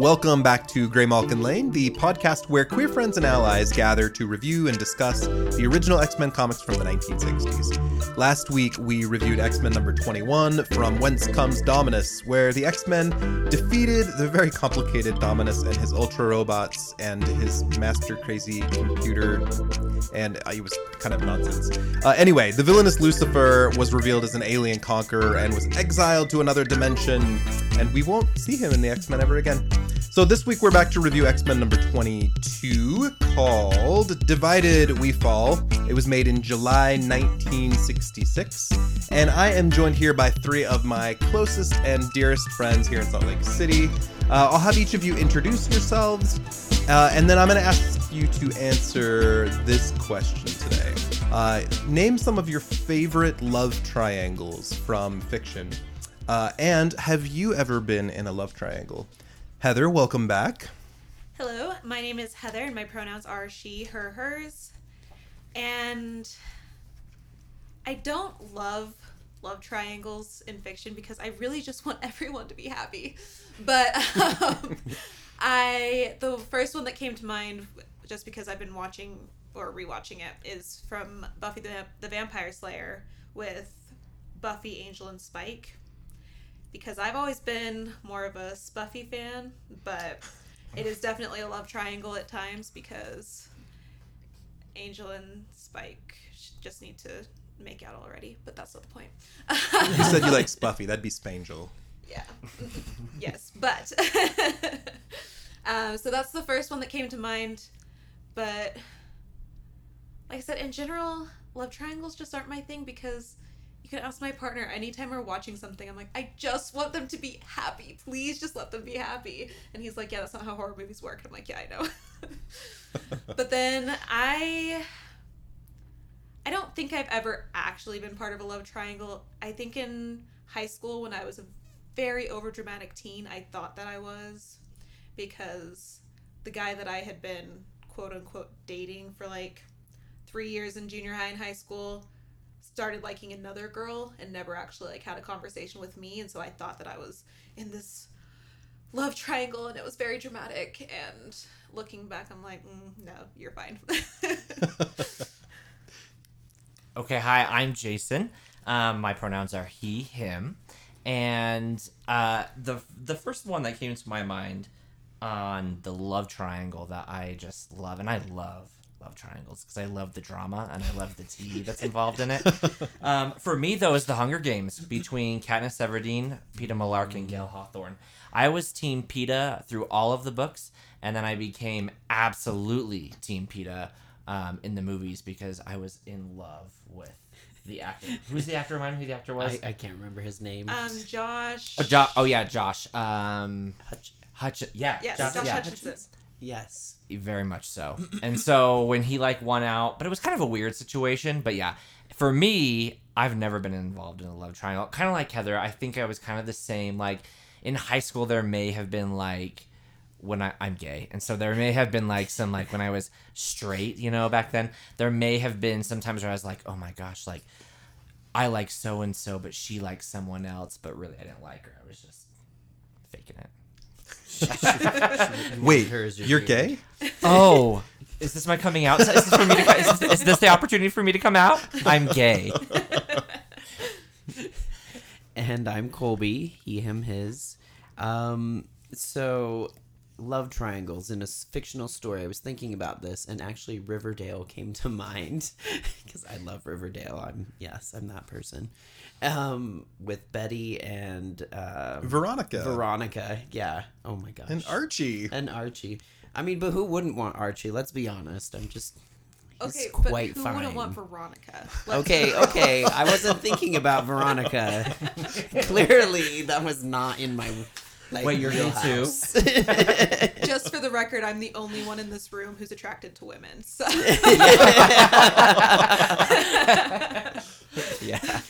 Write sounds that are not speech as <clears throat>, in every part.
Welcome back to Graymalkin Lane, the podcast where queer friends and allies gather to review and discuss the original X Men comics from the 1960s. Last week, we reviewed X Men number 21, From Whence Comes Dominus, where the X Men defeated the very complicated Dominus and his ultra robots and his master crazy computer, and uh, he was kind of nonsense. Uh, anyway, the villainous Lucifer was revealed as an alien conqueror and was exiled to another dimension, and we won't see him in the X Men ever again. So this week we're back to review X Men number 22 called Divided We Fall. It was made in July 1966. And I am joined here by three of my closest and dearest friends here in Salt Lake City. Uh, I'll have each of you introduce yourselves, uh, and then I'm going to ask you to answer this question today. Uh, name some of your favorite love triangles from fiction. Uh, and have you ever been in a love triangle? Heather, welcome back. Hello, my name is Heather, and my pronouns are she, her, hers. And I don't love love triangles in fiction because I really just <laughs> want everyone to be happy. But <laughs> um, I, the first one that came to mind, just because I've been watching or rewatching it, is from Buffy the, the Vampire Slayer with Buffy, Angel, and Spike because I've always been more of a Spuffy fan, but it is definitely a love triangle at times because Angel and Spike just need to make out already, but that's not the point. you said you like <laughs> Spuffy, that'd be Spangel. Yeah. <laughs> yes, but <laughs> um, so that's the first one that came to mind, but like I said, in general, love triangles just aren't my thing because you can ask my partner anytime we're watching something. I'm like, I just want them to be happy. Please just let them be happy. And he's like, Yeah, that's not how horror movies work. I'm like, Yeah, I know. <laughs> but then I. I don't think I've ever actually been part of a love triangle. I think in high school, when I was a very overdramatic teen, I thought that I was because the guy that I had been quote unquote dating for like three years in junior high and high school started liking another girl and never actually like had a conversation with me and so I thought that I was in this love triangle and it was very dramatic and looking back I'm like mm, no you're fine. <laughs> Okay hi I'm Jason. Um, my pronouns are he him and uh, the the first one that came to my mind on the love triangle that I just love and I love love triangles because I love the drama and I love the tea that's involved in it. Um, for me, though, is the Hunger Games between Katniss Everdeen, Peeta Mellark, and Gale Hawthorne. I was Team Peeta through all of the books, and then I became absolutely Team Peeta um, in the movies because I was in love with the actor. Who's the actor? Remind me who the actor was. I, I can't remember his name. um Josh Oh, jo- oh yeah, Josh. Um, Hutch- Hutch. Yeah, yes Josh, Josh yeah. Hutcherson yes. Very much so. <clears throat> And so when he like won out, but it was kind of a weird situation. But yeah, for me, I've never been involved in a love triangle. Kind of like Heather, I think I was kind of the same. Like in high school, there may have been like when I, I'm gay, and so there may have been like some like when I was straight, you know, back then. There may have been sometimes where I was like, oh my gosh, like I like so and so, but she likes someone else, but really I didn't like her. I was just faking it. Wait, Hers are you're weird. gay? Oh, <laughs> is this my coming out? Is this for me to? Is this, is this the opportunity for me to come out? I'm gay. And I'm Colby. He, him, his. Um, so, love triangles in a fictional story. I was thinking about this, and actually, Riverdale came to <laughs> mind because I love Riverdale. I'm yes, I'm that person. Um, with Betty and uh, Veronica. Veronica. Yeah. Oh my gosh. and Archie. and Archie. I mean, but who wouldn't want Archie? Let's be honest. I'm just. He's okay quite but who fine. wouldn't want Veronica Let's- <laughs> Okay, okay. I wasn't thinking about Veronica. <laughs> Clearly, that was not in my. Like, Wait, you're gay too? wheelhouse. <laughs> just for the record I'm the only one in this room who's attracted to women so yeah.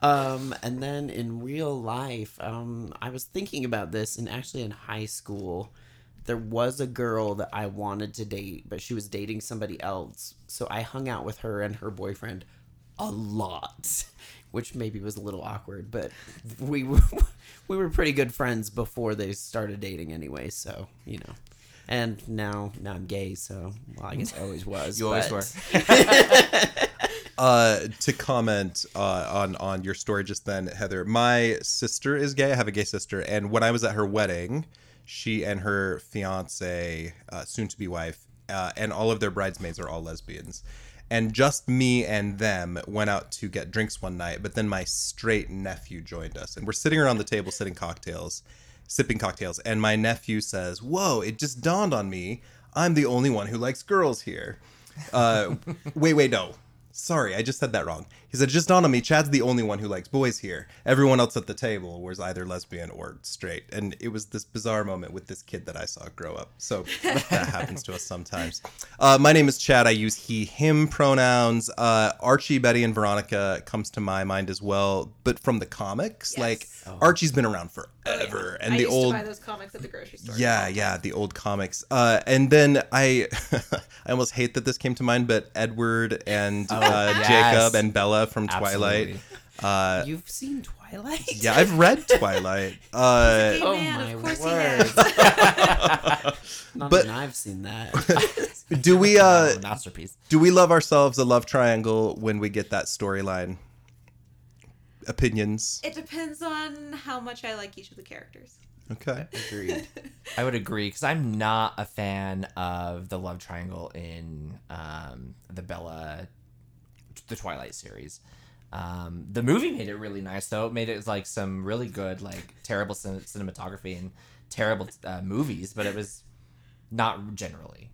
Um, and then in real life, um, I was thinking about this, and actually in high school, there was a girl that I wanted to date, but she was dating somebody else. So I hung out with her and her boyfriend a lot, <laughs> which maybe was a little awkward, but we were <laughs> we were pretty good friends before they started dating anyway. So you know, and now now I'm gay, so well, I guess I always <laughs> was. You always but- were. Uh, to comment uh, on on your story just then, Heather. My sister is gay. I have a gay sister, and when I was at her wedding, she and her fiance, uh, soon to be wife, uh, and all of their bridesmaids are all lesbians. And just me and them went out to get drinks one night, but then my straight nephew joined us, and we're sitting around the table, sitting cocktails, sipping cocktails, and my nephew says, "Whoa! It just dawned on me, I'm the only one who likes girls here." Uh, <laughs> wait, wait, no. Sorry, I just said that wrong. He said, just dawned on me, Chad's the only one who likes boys here. Everyone else at the table was either lesbian or straight. And it was this bizarre moment with this kid that I saw grow up. So <laughs> that happens to us sometimes. Uh, my name is Chad. I use he, him pronouns. Uh, Archie, Betty, and Veronica comes to my mind as well, but from the comics. Yes. Like, Oh. Archie's been around forever. And I the used old. to buy those comics at the grocery store. Yeah, yeah, the old comics. Uh, and then I, <laughs> I almost hate that this came to mind, but Edward and uh, yes. Jacob and Bella from Absolutely. Twilight. Uh, You've seen Twilight? <laughs> yeah, I've read Twilight. <laughs> Uh, Oh man, my of course word. he has. <laughs> Not But- even I've seen that. do we uh, masterpiece. do we love ourselves a love triangle when we get that storyline? Opinions. it depends on how much I like each of the characters. Okay. Agreed. I would agree because I'm not a fan of the love triangle in um, the Bella, the Twilight series. Um, the movie made it really nice though. It made it like some really good, like terrible cin- cinematography and terrible uh, movies, but it was not generally.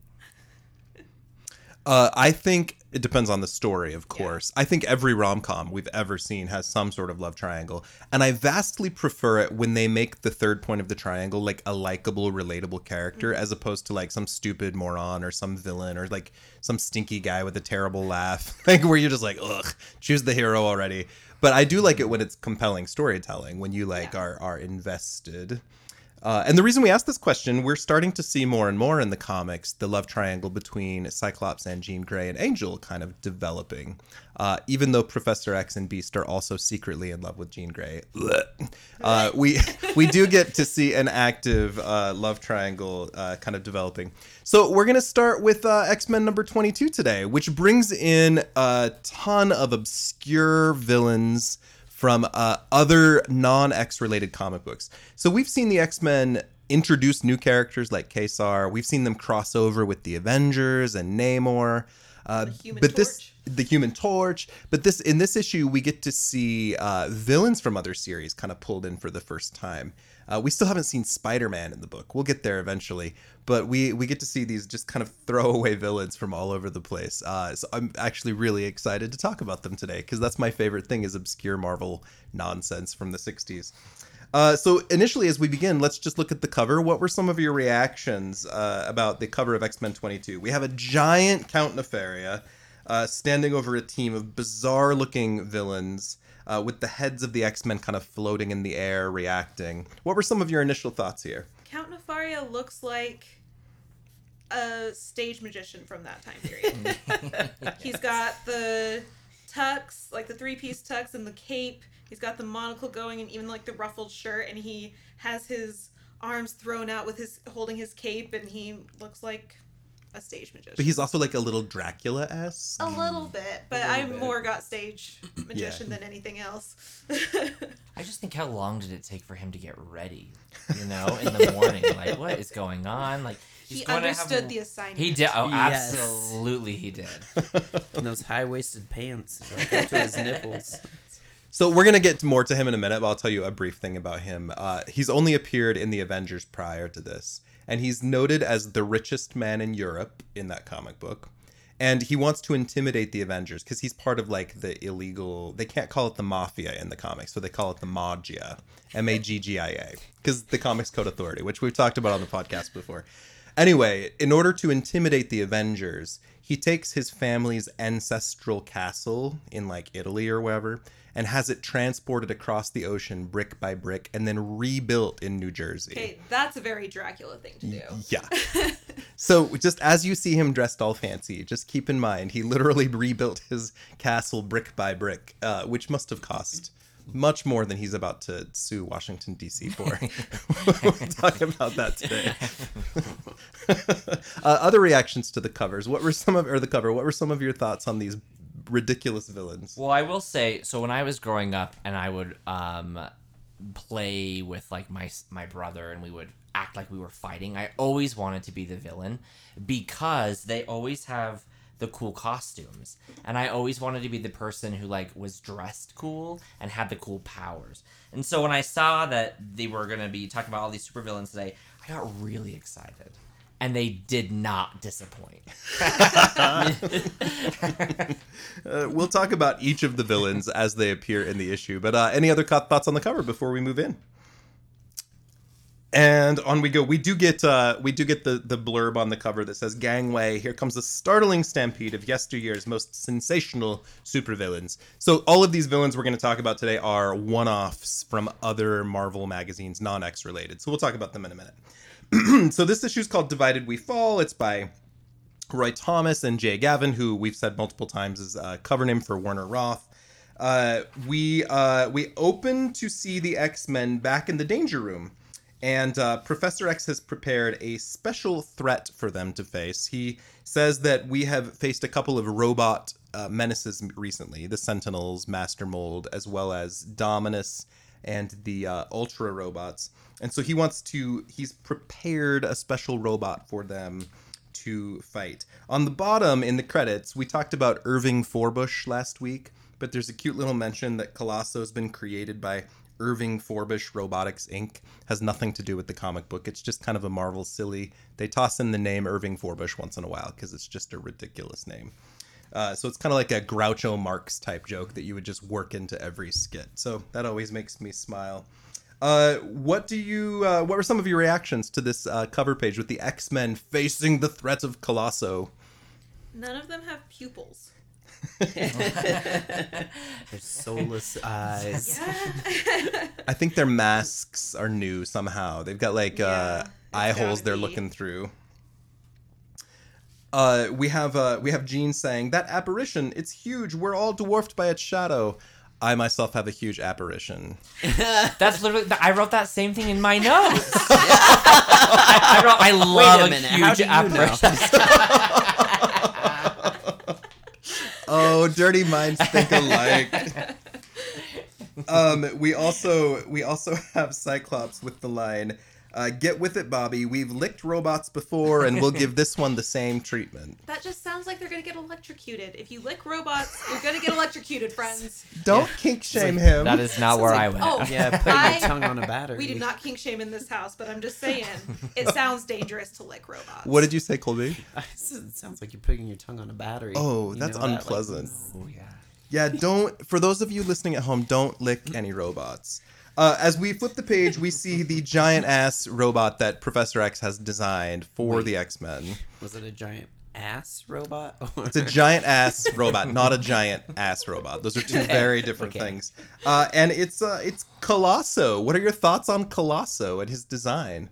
Uh, I think it depends on the story, of course. I think every rom com we've ever seen has some sort of love triangle. And I vastly prefer it when they make the third point of the triangle like a likable, relatable character as opposed to like some stupid moron or some villain or like some stinky guy with a terrible laugh. <laughs> like where you're just like, ugh, choose the hero already. But I do like it when it's compelling storytelling, when you like Yeah. are are invested. Uh, and the reason we asked this question, we're starting to see more and more in the comics the love triangle between Cyclops and Jean Grey and Angel kind of developing. Uh, even though Professor X and Beast are also secretly in love with Jean Grey, <laughs> uh, we we do get to see an active uh, love triangle uh, kind of developing. So we're gonna start with uh, X Men number twenty two today, which brings in a ton of obscure villains from uh, other non X related comic books. So we've seen the X Men introduce new characters like Ka-Zar. We've seen them cross over with the Avengers and Namor. Uh, Human but this the Human Torch. But this in this issue, we get to see uh, villains from other series kind of pulled in for the first time. Uh, we still haven't seen Spider Man in the book. We'll get there eventually, but we we get to see these just kind of throwaway villains from all over the place. Uh, so I'm actually really excited to talk about them today because that's my favorite thing is obscure Marvel nonsense from the '60s. Uh, so initially, as we begin, let's just look at the cover. What were some of your reactions uh, about the cover of X Men 22? We have a giant Count Nefaria uh, standing over a team of bizarre-looking villains uh, with the heads of the X Men kind of floating in the air, reacting. What were some of your initial thoughts here? Count Nefaria looks like a stage magician from that time period. <laughs> He's got the tux, like the three piece tux and the cape. He's got the monocle going and even like the ruffled shirt and he has his arms thrown out with his holding his cape and he looks like a stage magician. But he's also like a little Dracula esque. a little bit, but little I bit. more got stage <clears throat> magician than anything else. <laughs> I just think how long did it take for him to get ready? You know, in the morning, like what is going on? Like he's he going to understood have. the assignment. He did. Oh, Yes. absolutely, he did. and <laughs> those high waisted pants like up to his nipples. So we're gonna get more to him in a minute, but I'll tell you a brief thing about him. Uh, he's only appeared in the Avengers prior to this, and he's noted as the richest man in Europe in that comic book. And he wants to intimidate the Avengers because he's part of like the illegal. They can't call it the mafia in the comics, so they call it the Maggia, M A G G I A, because the Comics Code Authority, which we've talked about on the podcast before. Anyway, in order to intimidate the Avengers, he takes his family's ancestral castle in like Italy or wherever, and has it transported across the ocean brick by brick and then rebuilt in New Jersey. Okay, that's a very Dracula thing to do. Yeah. <laughs> so just as you see him dressed all fancy, just keep in mind he literally <laughs> rebuilt his castle brick by brick, uh, which must have cost much more than he's about to sue Washington D.C. for. <laughs> we'll talk about that today. uh, other reactions to the covers. What were some of or the cover? What were some of your thoughts on these ridiculous villains? Well, I will say, so when I was growing up and I would um, play with like my my brother and we would act like we were fighting, I always wanted to be the villain because they always have the cool costumes. And i always wanted to be the person who like was dressed cool and had the cool powers. And so when i saw that they were going to be talking about all these supervillains today i got really excited and they did not disappoint <laughs> Uh, we'll talk about each of the villains as they appear in the issue. But uh, any other co- thoughts on the cover before we move in? And on we go. We do get uh, we do get the the blurb on the cover that says "Gangway." Here comes a startling stampede of yesteryear's most sensational supervillains. So all of these villains we're going to talk about today are one-offs from other Marvel magazines, non-X related. So we'll talk about them in a minute. <clears throat> so this issue is called "Divided We Fall." It's by Roy Thomas and Jay Gavin, who we've said multiple times is a cover name for Werner Roth. Uh, we uh, we open to see the X Men back in the Danger Room, and uh, Professor X has prepared a special threat for them to face. He says that we have faced a couple of robot uh, menaces recently: the Sentinels, Master Mold, as well as Dominus and the uh, Ultra robots. And so he wants to. He's prepared a special robot for them to fight. On the bottom in the credits, we talked about Irving Forbush last week, but there's a cute little mention that Colosso has been created by Irving Forbush Robotics Inc. Has nothing to do with the comic book. It's just kind of a Marvel silly. They toss in the name Irving Forbush once in a while because it's just a ridiculous name. Uh, so it's kind of like a Groucho Marx type joke that you would just work into every skit. So that always makes me smile. Uh, what do you? Uh, what were some of your reactions to this uh, cover page with the X Men facing the threat of Colosso? None of them have pupils. <laughs> Their soulless eyes. Yeah. I think their masks are new somehow. They've got like uh, Yeah, it's eye holes they're be. looking through. Uh, we have uh, we have Jean saying that apparition. It's huge. We're all dwarfed by its shadow. I myself have a huge apparition. <laughs> That's literally. I wrote that same thing in my notes. I, <laughs> I wrote. I love a, minute, how huge do you know? apparition. <laughs> Oh, dirty minds think alike. um, we also we also have Cyclops with the line, uh, "Get with it, Bobby. We've licked robots before, and we'll give this one the same treatment." <laughs> that just sounds like they're gonna get electrocuted. If you lick robots, you're gonna get electrocuted, friends. <laughs> Don't kink shame him. That is not where I went. Oh, Yeah, put I- your tongue on a battery. We do not kink shame in this house, but I'm just saying it <laughs> sounds dangerous to lick robots. What did you say, Colby? it sounds like you're putting your tongue on a battery. Oh, You that's know that, like, unpleasant. Oh yeah. Yeah, don't. For those of you listening at home, don't lick any robots. Uh, as we flip the page, we see the giant ass robot that Professor X has designed for Wait. the X Men. Was it a giant ass robot? <laughs> It's a giant ass robot, not a giant ass robot. Those are two very different Okay. things. Uh, and it's uh, it's Colosso. What are your thoughts on Colosso and his design?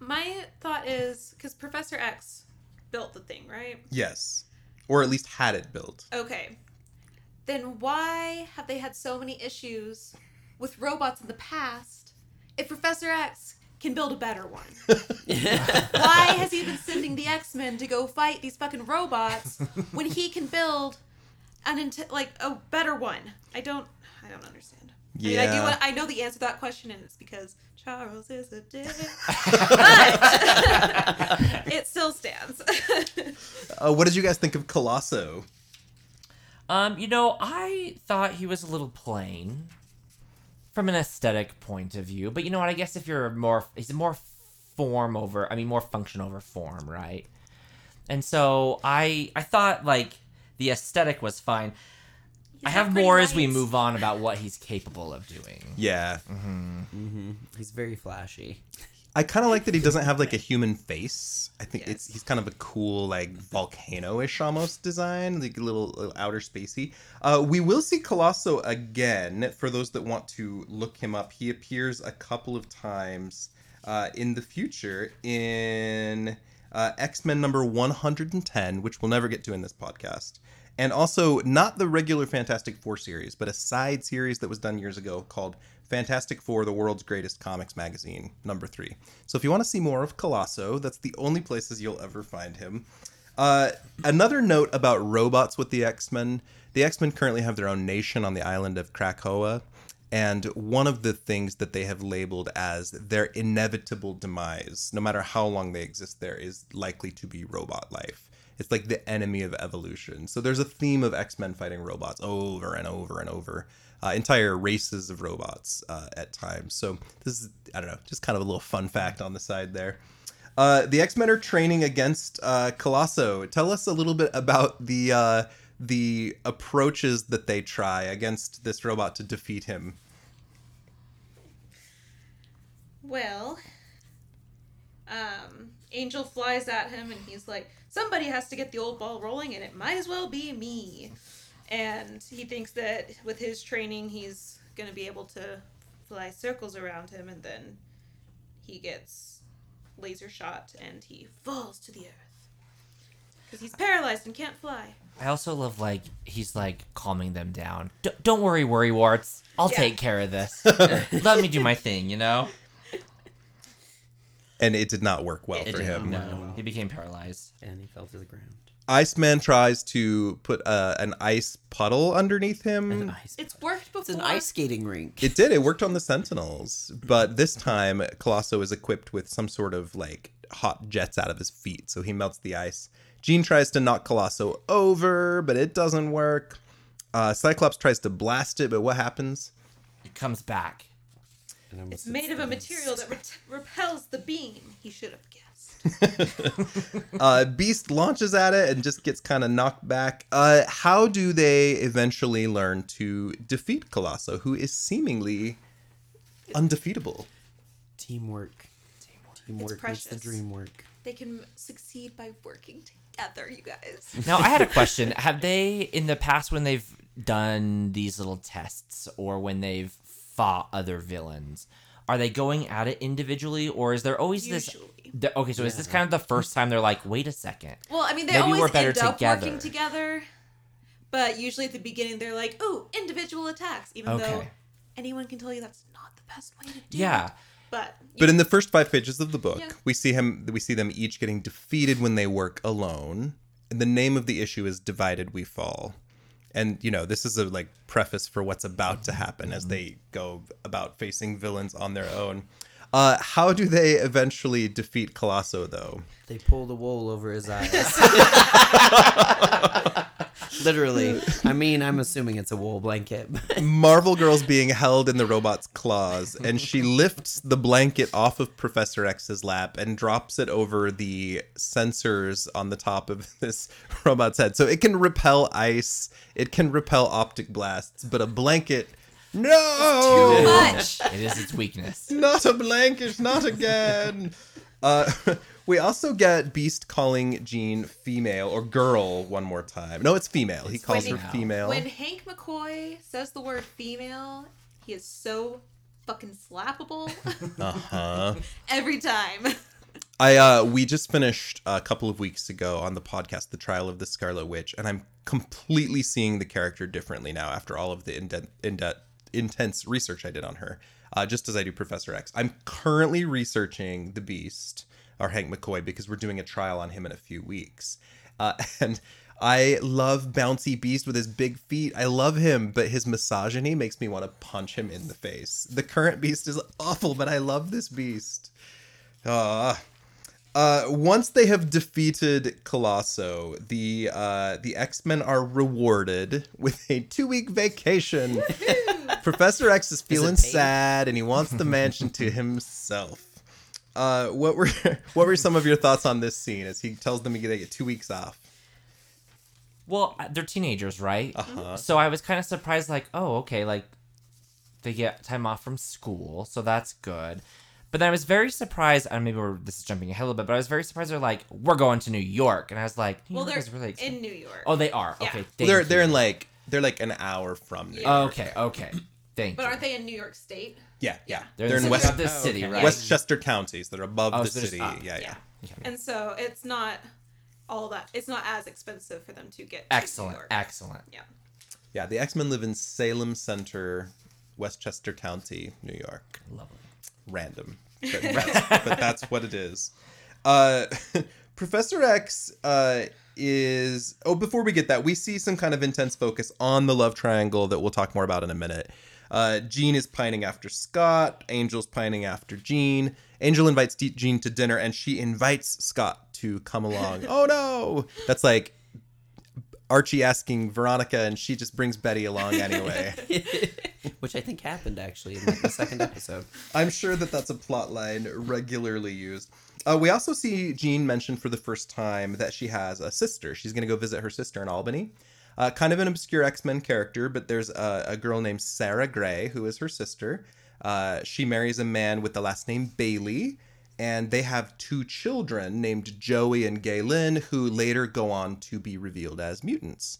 My thought is because Professor X built the thing, right? Yes, or at least had it built. Okay. Then why have they had so many issues with robots in the past if Professor X can build a better one? <laughs> why has he been sending the X Men to go fight these fucking robots when he can build an int- like a better one? I don't. I don't understand. I mean, I do. Want- I know the answer to that question, and it's because Charles is a dick. <laughs> but <laughs> it still stands. Uh, what did you guys think of Colosso? Um, you know, I thought he was a little plain from an aesthetic point of view, but you know what? I guess if you're more, he's more form over, I mean, more function over form, right? And so I, I thought like the aesthetic was fine. I have not pretty more as we move on about what he's capable of doing. Yeah, hmm He's very flashy. I kind of like that he doesn't have like a human face. I think Yes. it's he's kind of a cool like volcano-ish almost design, like a little, little outer spacey. Uh, we will see Colosso again for those that want to look him up. He appears a couple of times uh, in the future in uh, X-Men number 110, which we'll never get to in this podcast. And also not the regular Fantastic Four series, but a side series that was done years ago called Fantastic Four: The World's Greatest Comics Magazine, number three. So if you want to see more of Colosso, that's the only places you'll ever find him. Uh, another note about robots with the X Men: the X Men currently have their own nation on the island of Krakoa, and one of the things that they have labeled as their inevitable demise, no matter how long they exist there, is likely to be robot life. It's like the enemy of evolution. So there's a theme of X Men fighting robots over and over and over. Uh, entire races of robots uh, at times. So this is, I don't know, just kind of a little fun fact on the side there. Uh, the X Men are training against uh, Colosso. Tell us a little bit about the uh, the approaches that they try against this robot to defeat him. Well, um, Angel flies at him and he's like, somebody has to get the old ball rolling and it might as well be me. And he thinks that with his training, he's going to be able to fly circles around him and then he gets laser shot and he falls to the earth. Because he's paralyzed and can't fly. I also love like he's like calming them down. D- don't worry, worry warts. I'll Yeah. take care of this. <laughs> Let me do my thing, you know. And it did not work well It for did him. No, he became paralyzed. And he fell to the ground. Iceman tries to put uh, an ice puddle underneath him. Ice. It's worked before. It's an ice skating rink. It did. It worked on the Sentinels, but this time Colosso is equipped with some sort of like hot jets out of his feet, so he melts the ice. Jean tries to knock Colosso over, but it doesn't work. Uh, Cyclops tries to blast it, but what happens? It comes back. And It's made of a material that re- repels the beam. He should have guessed. <laughs> <laughs> Uh, Beast launches at it and just gets kind of knocked back. Uh, how do they eventually learn to defeat Colosso, who is seemingly undefeatable? Teamwork. Teamwork makes the precious. dream work. They can succeed by working together, you guys. Now I had a question. <laughs> Have they in the past when they've done these little tests or when they've fought other villains, are they going at it individually or is there always Usually. this the- okay, so is this kind of the first time they're like, wait a second. Well, I mean, they Maybe always we're better end up together. working together, but usually at the beginning they're like, "Oh, individual attacks," even though anyone can tell you that's not the best way to do Yeah. it. But But in the first five pages of the book, Yeah. we see him. We see them each getting defeated when they work alone. And the name of the issue is "Divided We Fall," and you know this is a like preface for what's about to happen as they go about facing villains on their own. Uh, how do they eventually defeat Colosso, though? They pull the wool over his eyes. <laughs> <laughs> Literally. I mean, I'm assuming it's a wool blanket. Marvel Girl's being held in the robot's claws, and she lifts the blanket off of Professor X's lap and drops it over the sensors on the top of <laughs> this robot's head. So it can repel ice, it can repel optic blasts, but a blanket, no! too much. It is its weakness. Not a blanket, not again. Uh, <laughs> we also get Beast calling Jean female or girl one more time. No, it's female. He calls her female. female. When Hank McCoy says the word female, he is so fucking slappable <laughs> Uh huh. every time. I uh we just finished a couple of weeks ago on the podcast The Trial of the Scarlet Witch and I'm completely seeing the character differently now after all of the in in intense research I did on her. Uh, just as I do Professor X. I'm currently researching the Beast or Hank McCoy because we're doing a trial on him in a few weeks. Uh, <laughs> and I love Bouncy Beast with his big feet. I love him, but his misogyny makes me want to punch him in the face. The current Beast is awful, but I love this Beast. Ah. Uh, once they have defeated Colosso, the uh, the X Men are rewarded with a two week vacation. Professor X is feeling paid? sad and he wants the mansion to himself. Uh, what were <laughs> what were some of your thoughts on this scene as he tells them they get two weeks off? Well, they're teenagers, right? Uh-huh. So I was kind of surprised, like, oh, okay, like they get time off from school, so that's good. But But then I was very surprised. And maybe we're, this is jumping ahead a little bit, but I was very surprised. They're like, "We're going to New York," and I was like, New Well, York they're is really in New York. Oh, they are. Yeah. Okay, Well, they're they're in like they're like an hour from New Yeah. York. Okay, okay, thank but you. aren't they in New York State? Yeah, yeah. They're, They're, in, in the West city, of Oh, city, okay. right? Westchester counties. They're above Oh, the so city. ah, yeah, yeah. And so it's not all that. It's not as expensive for them to get. To Excellent, New York. excellent. Yeah. Yeah, the X Men live in Salem Center, Westchester County, New York. Lovely. Random, <laughs> but that's, but that's what it is. Uh, <laughs> Professor X uh, is. Oh, before we get that, we see some kind of intense focus on the love triangle that we'll talk more about in a minute. Uh, Jean is pining after Scott. Angel's pining after Jean. Angel invites D- Jean to dinner, and she invites Scott to come along. <laughs> oh no, that's like Archie asking Veronica, and she just brings Betty along anyway. <laughs> Which I think happened actually in like the second episode. <laughs> I'm sure that that's a plot line regularly used. Uh, we also see Jean mention for the first time that she has a sister. She's going to go visit her sister in Albany. Uh, kind of an obscure X Men character, but there's a, a girl named Sarah Grey who is her sister. Uh, she marries a man with the last name Bailey, and they have two children named Joey and Gailyn, who later go on to be revealed as mutants.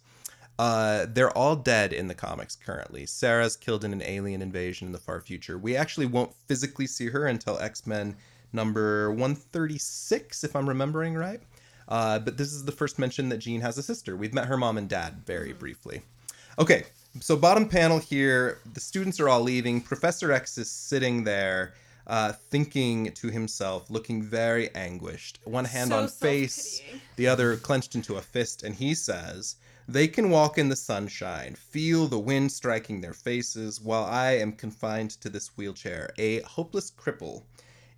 Uh, they're all dead in the comics currently. Sarah's killed in an alien invasion in the far future. We actually won't physically see her until X Men number 136, if I'm remembering right. Uh, but this is the first mention that Jean has a sister. We've met her mom and dad very briefly. Okay, so bottom panel here, the students are all leaving. Professor X is sitting there, uh, thinking to himself, looking very anguished. One hand So on face, the other clenched into a fist, and he says, They can walk in the sunshine, feel the wind striking their faces, while I am confined to this wheelchair, a hopeless cripple.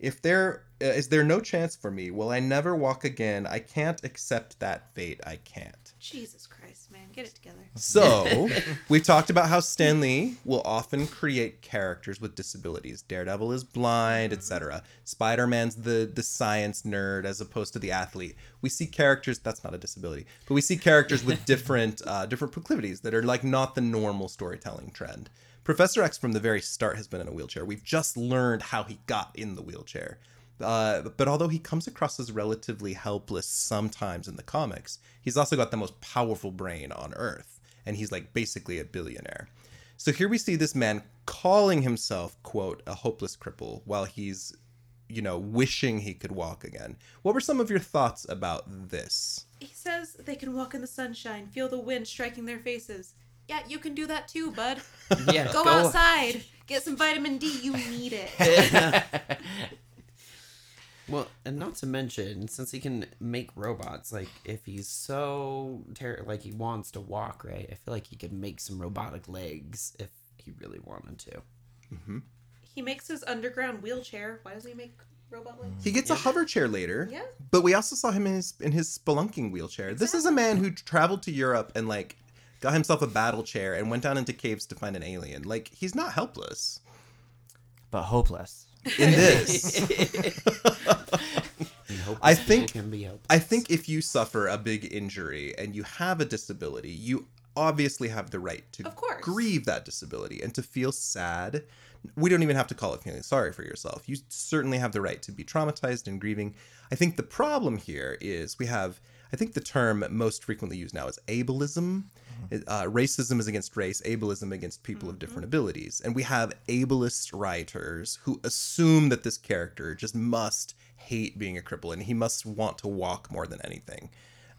If there is there no chance for me, will I never walk again? I can't accept that fate. I can't. Jesus Christ, man, get it together. So, <laughs> we've talked about how Stan Lee will often create characters with disabilities. Daredevil is blind, etc. Spider-Man's the the science nerd as opposed to the athlete. We see characters that's not a disability, but we see characters with <laughs> different uh, different proclivities that are like not the normal storytelling trend. Professor X from the very start has been in a wheelchair. We've just learned how he got in the wheelchair. Uh, but although he comes across as relatively helpless sometimes in the comics, he's also got the most powerful brain on Earth, and he's like basically a billionaire. So here we see this man calling himself, quote, a hopeless cripple while he's, you know, wishing he could walk again. What were some of your thoughts about this? He says they can walk in the sunshine, feel the wind striking their faces. Yeah, you can do that too, bud. <laughs> Yeah, Go, outside, get some vitamin D. You need it. <laughs> <laughs> Well, and not to mention, since he can make robots, like if he's so ter- like he wants to walk, right? I feel like he could make some robotic legs if he really wanted to. Mm-hmm. he makes his underground wheelchair. Why does he make robot legs? He gets a hover chair later. Yeah. But we also saw him in his in his spelunking wheelchair. This is a man who traveled to Europe and like got himself a battle chair and went down into caves to find an alien. Like he's not helpless But hopeless. In <laughs> this. I think- can be helpless. I think if you suffer a big injury and you have a disability, you obviously have the right to Of course. grieve that disability and to feel sad. We don't even have to call it feeling sorry for yourself. You certainly have the right to be traumatized and grieving. I think the problem here is we have, I think the term most frequently used now is ableism. Uh, racism is against race, ableism against people of different abilities. And we have ableist writers who assume that this character just must hate being a cripple and he must want to walk more than anything.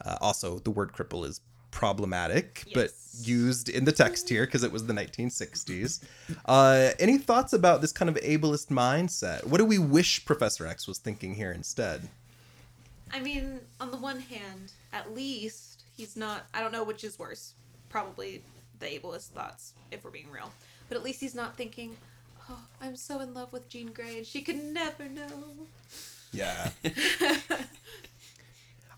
Uh, also, the word cripple is problematic, but used in the text here because it was the 1960s. Uh, any thoughts about this kind of ableist mindset? What do we wish Professor X was thinking here instead? I mean, on the one hand, at least he's not. I don't know which is worse. Probably the ableist thoughts, if we're being real. But at least he's not thinking, "Oh, I'm so in love with Jean Grey, and she could never know." Yeah. <laughs>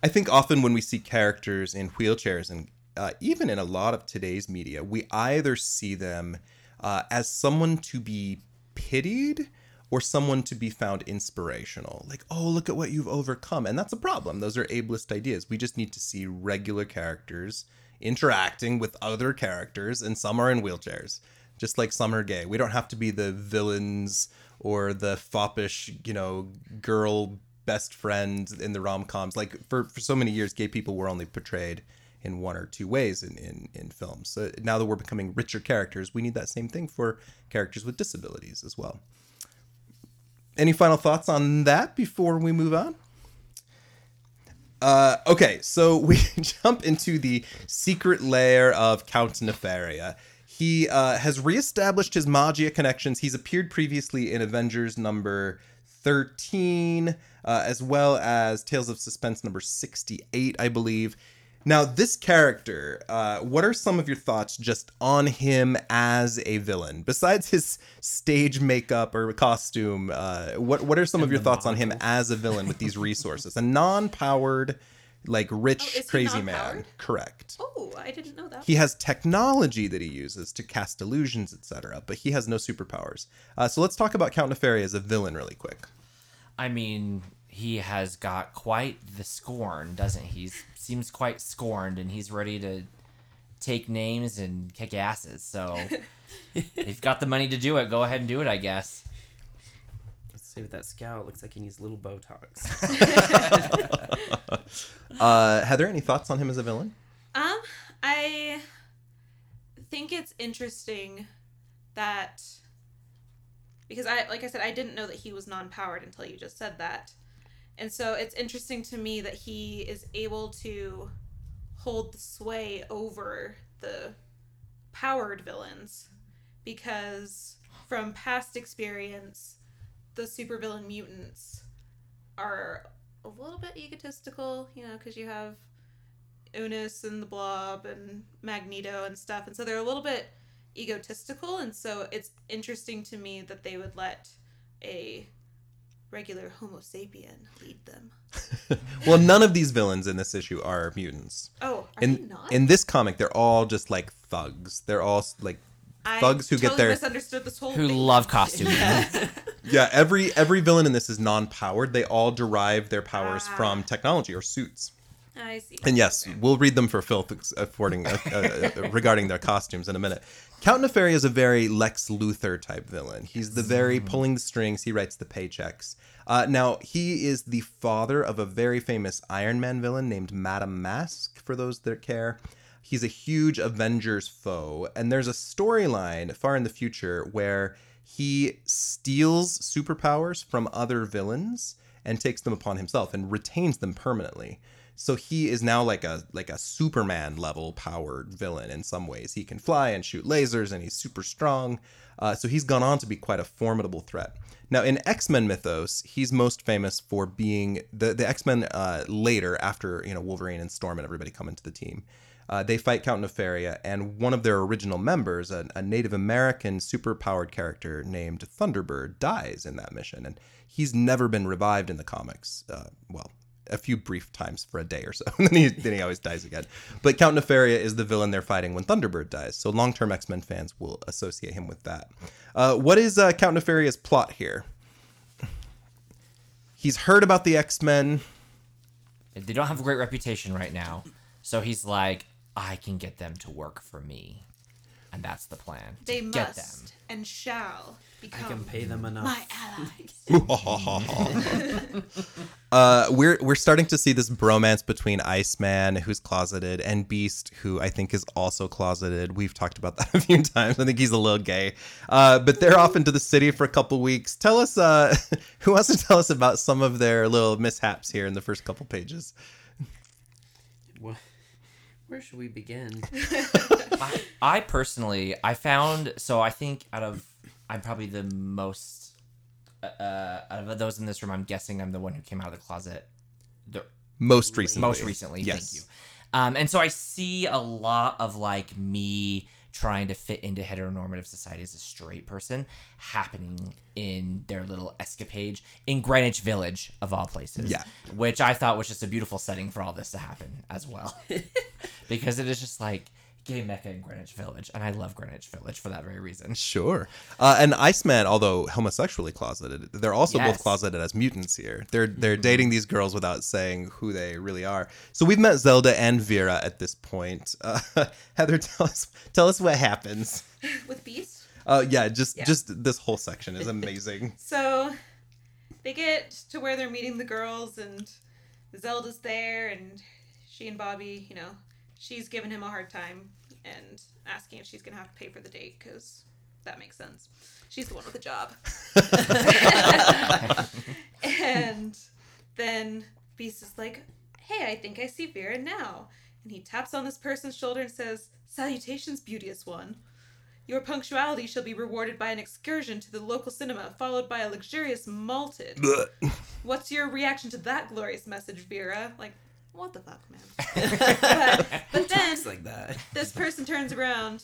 I think often when we see characters in wheelchairs, and uh, even in a lot of today's media, we either see them uh, as someone to be pitied or someone to be found inspirational. Like, oh, look at what you've overcome. And that's a problem. Those are ableist ideas. We just need to see regular characters interacting with other characters, and some are in wheelchairs. just like some are gay. We don't have to be the villains or the foppish, you know, girl best friend in the rom coms. Like for, for so many years, gay people were only portrayed in one or two ways in, in, in films. So now that we're becoming richer characters, we need that same thing for characters with disabilities as well. Any final thoughts on that before we move on? Uh, okay, so <laughs> we jump into the secret lair of Count Nefaria. He uh, has reestablished his Maggia connections. He's appeared previously in Avengers number 13, uh, as well as Tales of Suspense number 68, I believe. Now, this character, uh, what are some of your thoughts just on him as a villain? Besides his stage makeup or costume, uh, what what are some of your thoughts on him as a villain with these <laughs> resources? A non-powered, like Oh, rich, is he crazy man. Correct. Oh, I didn't know that. He has technology that he uses to cast illusions, etc., but he has no superpowers. Uh, so let's talk about Count Nefaria as a villain really quick. I mean, he has got quite the scorn, doesn't he? He seems quite scorned, and he's ready to take names and kick asses. So, <laughs> if you've got the money to do it, go ahead and do it, I guess. Let's see what that scout. Looks like he needs little Botox. <laughs> Uh, Heather, any thoughts on him as a villain? Um, I think it's interesting that because I like I said I didn't know that he was non-powered until you just said that. And so it's interesting to me that he is able to hold the sway over the powered villains because from past experience the supervillain mutants are a little bit egotistical, you know, because you have Unus and the Blob and Magneto and stuff, and so they're a little bit egotistical, and so it's interesting to me that they would let a regular Homo sapien lead them. <laughs> well, none of these villains in this issue are mutants. Oh, are they In not? in this comic, they're all just like thugs. They're all like I thugs who get their- misunderstood this whole Who thing. love costuming. <laughs> <laughs> yeah. Every every villain in this is non-powered. They all derive their powers Ah. from technology or suits. I see. And yes, Okay. we'll read them for filth affording uh, uh, <laughs> regarding their costumes in a minute. Count Nefaria is a very Lex Luthor type villain. He's the very pulling the strings. He writes the paychecks. Uh, now he is the father of a very famous Iron Man villain named Madame Masque. For those that care, he's a huge Avengers foe, and there's a storyline far in the future where he steals superpowers from other villains and takes them upon himself and retains them permanently. So he is now like a like a Superman level powered villain in some ways. He can fly and shoot lasers, and he's super strong. Uh, so he's gone on to be quite a formidable threat. Now in X Men mythos, he's most famous for being the the X Men uh, later after you know Wolverine and Storm and everybody come into the team. Uh, they fight Count Nefaria, and one of their original members, a, a Native American superpowered character named Thunderbird, dies in that mission, and he's never been revived in the comics. Uh, well, a few brief times for a day or so, <laughs> and then he, then he always dies again. But Count Nefaria is the villain they're fighting when Thunderbird dies, so long-term X-Men fans will associate him with that. Uh, what is uh, Count Nefaria's plot here? He's heard about the X-Men. they don't have a great reputation right now. So he's like, I can get them to work for me. And that's the plan. to They get must them. and shall I can pay them enough. my allies. <laughs> <laughs> uh, we're we're starting to see this bromance between Iceman, who's closeted, and Beast, who I think is also closeted. We've talked about that <laughs> a few times. I think he's a little gay. Uh, but they're off into the city for a couple weeks. Tell us, uh, who wants to tell us about some of their little mishaps here in the first couple pages? Wha- Where should we begin? I, I personally, I found so I think out of I'm probably the most uh, out of those in this room. I'm guessing I'm the one who came out of the closet the Most recently. most recently. Yes. Thank you. Um, and so I see a lot of like me trying to fit into heteronormative society as a straight person happening in their little escapade in Greenwich Village of all places. Yeah. Which I thought was just a beautiful setting for all this to happen as well. <laughs> because it is just like gay mecca in Greenwich Village. And I love Greenwich Village for that very reason. Sure. Uh, and Iceman, although homosexually closeted, they're also both closeted as mutants here. They're they're dating these girls without saying who they really are. So we've met Zelda and Vera at this point. <laughs> Uh, Heather, tell us tell us what happens. With Beast? Uh, yeah, just Yeah. just this whole section is amazing. <laughs> So they get to where they're meeting the girls, and Zelda's there, and she and Bobby, you know, she's giving him a hard time and asking if she's gonna have to pay for the date because that makes sense. She's the one with the job. <laughs> and then Beast is like, "Hey, I think I see Vera now." And he taps on this person's shoulder and says, "Salutations, beauteous one." Your punctuality shall be rewarded by an excursion to the local cinema, followed by a luxurious malted. What's your reaction to that glorious message, Vera? Like, what the fuck, man? <laughs> but, but then like that. this person turns around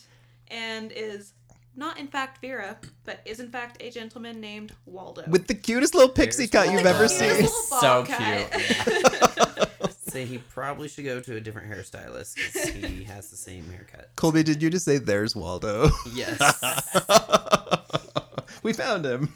and is not in fact Vera, but is in fact a gentleman named Waldo. With the cutest little pixie cut you've ever seen. So bob cute, <laughs> cut. Say he probably should go to a different hairstylist because he has the same haircut. Kholby, did you just say there's Waldo? Yes. <laughs> we found him.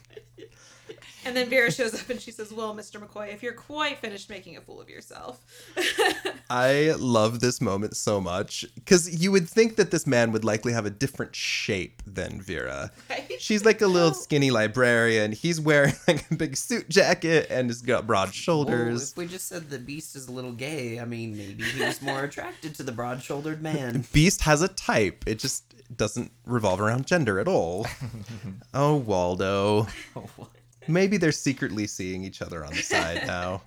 And then Vera shows up and she says, Well, Mr. McCoy, if you're quite finished making a fool of yourself. <laughs> I love this moment so much because you would think that this man would likely have a different shape than Vera. Right? She's like a little Oh. skinny librarian. He's wearing <laughs> like a big suit jacket and has got broad Well, shoulders. if we just said the beast is a little gay, I mean, maybe he was more attracted to the broad-shouldered man. <laughs> Beast has a type. It just doesn't revolve around gender at all. oh, Waldo. Maybe they're secretly seeing each other on the side now.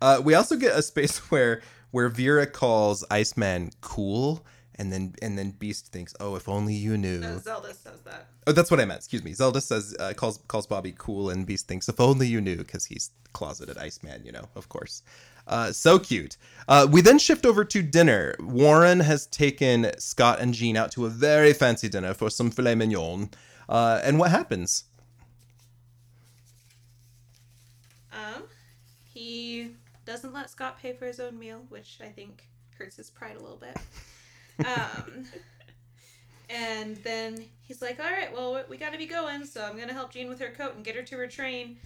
Uh, we also get a space <laughs> where where Vera calls Iceman cool, and then and then Beast thinks, "Oh, if only you knew." No, Zelda says that. Oh, that's what I meant. Excuse me. Zelda says uh, calls calls Bobby cool, and Beast thinks, "If only you knew," because he's closeted Iceman, you know, of course. Uh, so cute. Uh, we then shift over to dinner. Warren has taken Scott and Jean out to a very fancy dinner for some filet mignon. Uh, and what happens? Um, he doesn't let Scott pay for his own meal, which I think hurts his pride a little bit. Um, <laughs> and then he's like, "All right, well, we got to be going, so I'm gonna help Jean with her coat and get her to her train."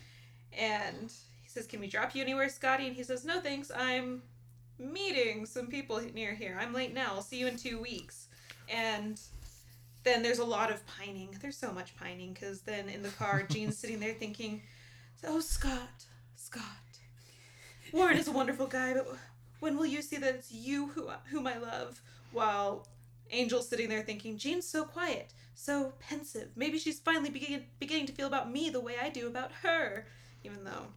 And he says, "Can we drop you anywhere, Scotty?" And he says, "No, thanks. I'm meeting some people near here. I'm late now. I'll see you in two weeks." And then there's a lot of pining. There's so much pining because then in the car, Jean's <laughs> sitting there thinking, "Oh, Scott, Scott. Warren is a wonderful guy, but when will you see that it's you who whom I love?" While Angel's sitting there thinking, "Jean's so quiet, so pensive. Maybe she's finally begin- beginning to feel about me the way I do about her." Even though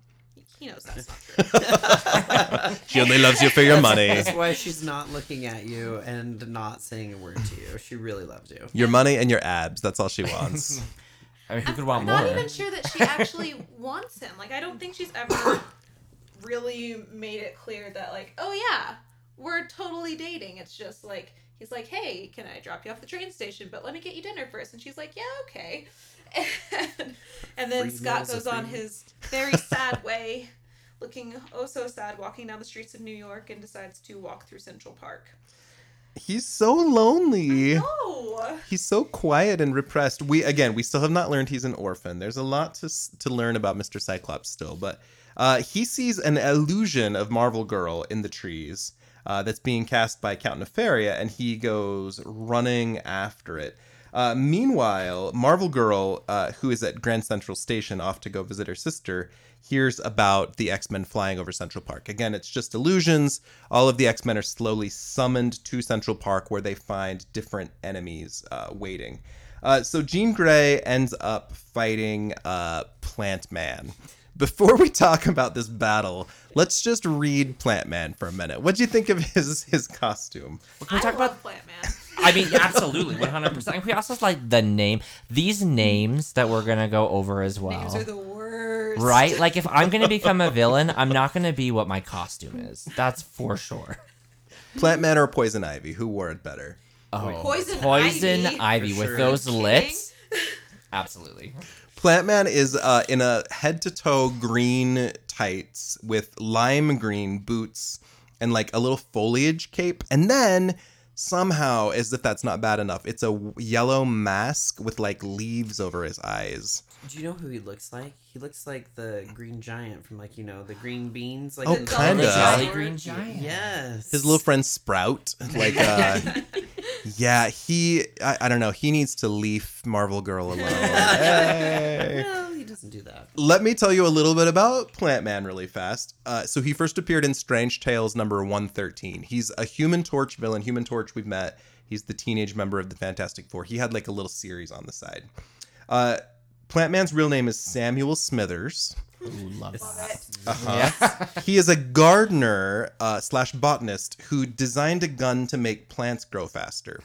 he knows that's not true. <laughs> She only loves you for your money. That's why she's not looking at you and not saying a word to you. She really loves you. Your money and your abs. That's all she wants. <laughs> I mean, who could want more? I'm not even sure that she actually wants him. Like, I don't think she's ever really made it clear that, like, oh yeah, we're totally dating. It's just like he's like, hey, can I drop you off the train station? But let me get you dinner first. And she's like, yeah, okay. And, <laughs> and then Free Scott goes on his very sad <laughs> way, looking oh so sad, walking down the streets of New York, and decides to walk through Central Park. He's so lonely. Oh, He's so quiet and repressed. We again, we still have not learned he's an orphan. There's a lot to to learn about Mr. Cyclops still, but uh, he sees an illusion of Marvel Girl in the trees uh, that's being cast by Count Nefaria, and he goes running after it. Uh, meanwhile, Marvel Girl, uh, who is at Grand Central Station off to go visit her sister, hears about the X Men flying over Central Park. Again, it's just illusions. All of the X Men are slowly summoned to Central Park where they find different enemies uh, waiting. Uh, so Jean Grey ends up fighting uh, Plant Man. Before we talk about this battle, let's just read Plant Man for a minute. What do you think of his his costume? Can we I talk love about? Plant Man. I mean, absolutely, one hundred percent. We also like the name. These names that we're gonna go over as well. Names are the worst. Right? Like if I'm gonna become a villain, I'm not gonna be what my costume is. That's for sure. Plant Man or Poison Ivy? Who wore it better? Oh, Poison poison Ivy. ivy, with sure. those lips. Absolutely. Plant Man is uh, in a head to toe green tights with lime green boots and like a little foliage cape. And then somehow, as if that's not bad enough, it's a yellow mask with like leaves over his eyes. Do you know who he looks like? He looks like the Green Giant from like you know the Green Beans. Like Oh, the kinda. The Jolly Sword. Green Giant. Yes. His little friend Sprout, like uh, <laughs> Yeah, he. I, I don't know. He needs to leave Marvel Girl alone. <laughs> Hey. No, he doesn't do that. Let me tell you a little bit about Plant Man really fast. Uh, so he first appeared in Strange Tales number 113. He's a Human Torch villain. Human Torch we've met. He's the teenage member of the Fantastic Four. He had like a little series on the side. Uh, Plant Man's real name is Samuel Smithers. Ooh, love that. Uh-huh. <laughs> he is a gardener uh, slash botanist who designed a gun to make plants grow faster.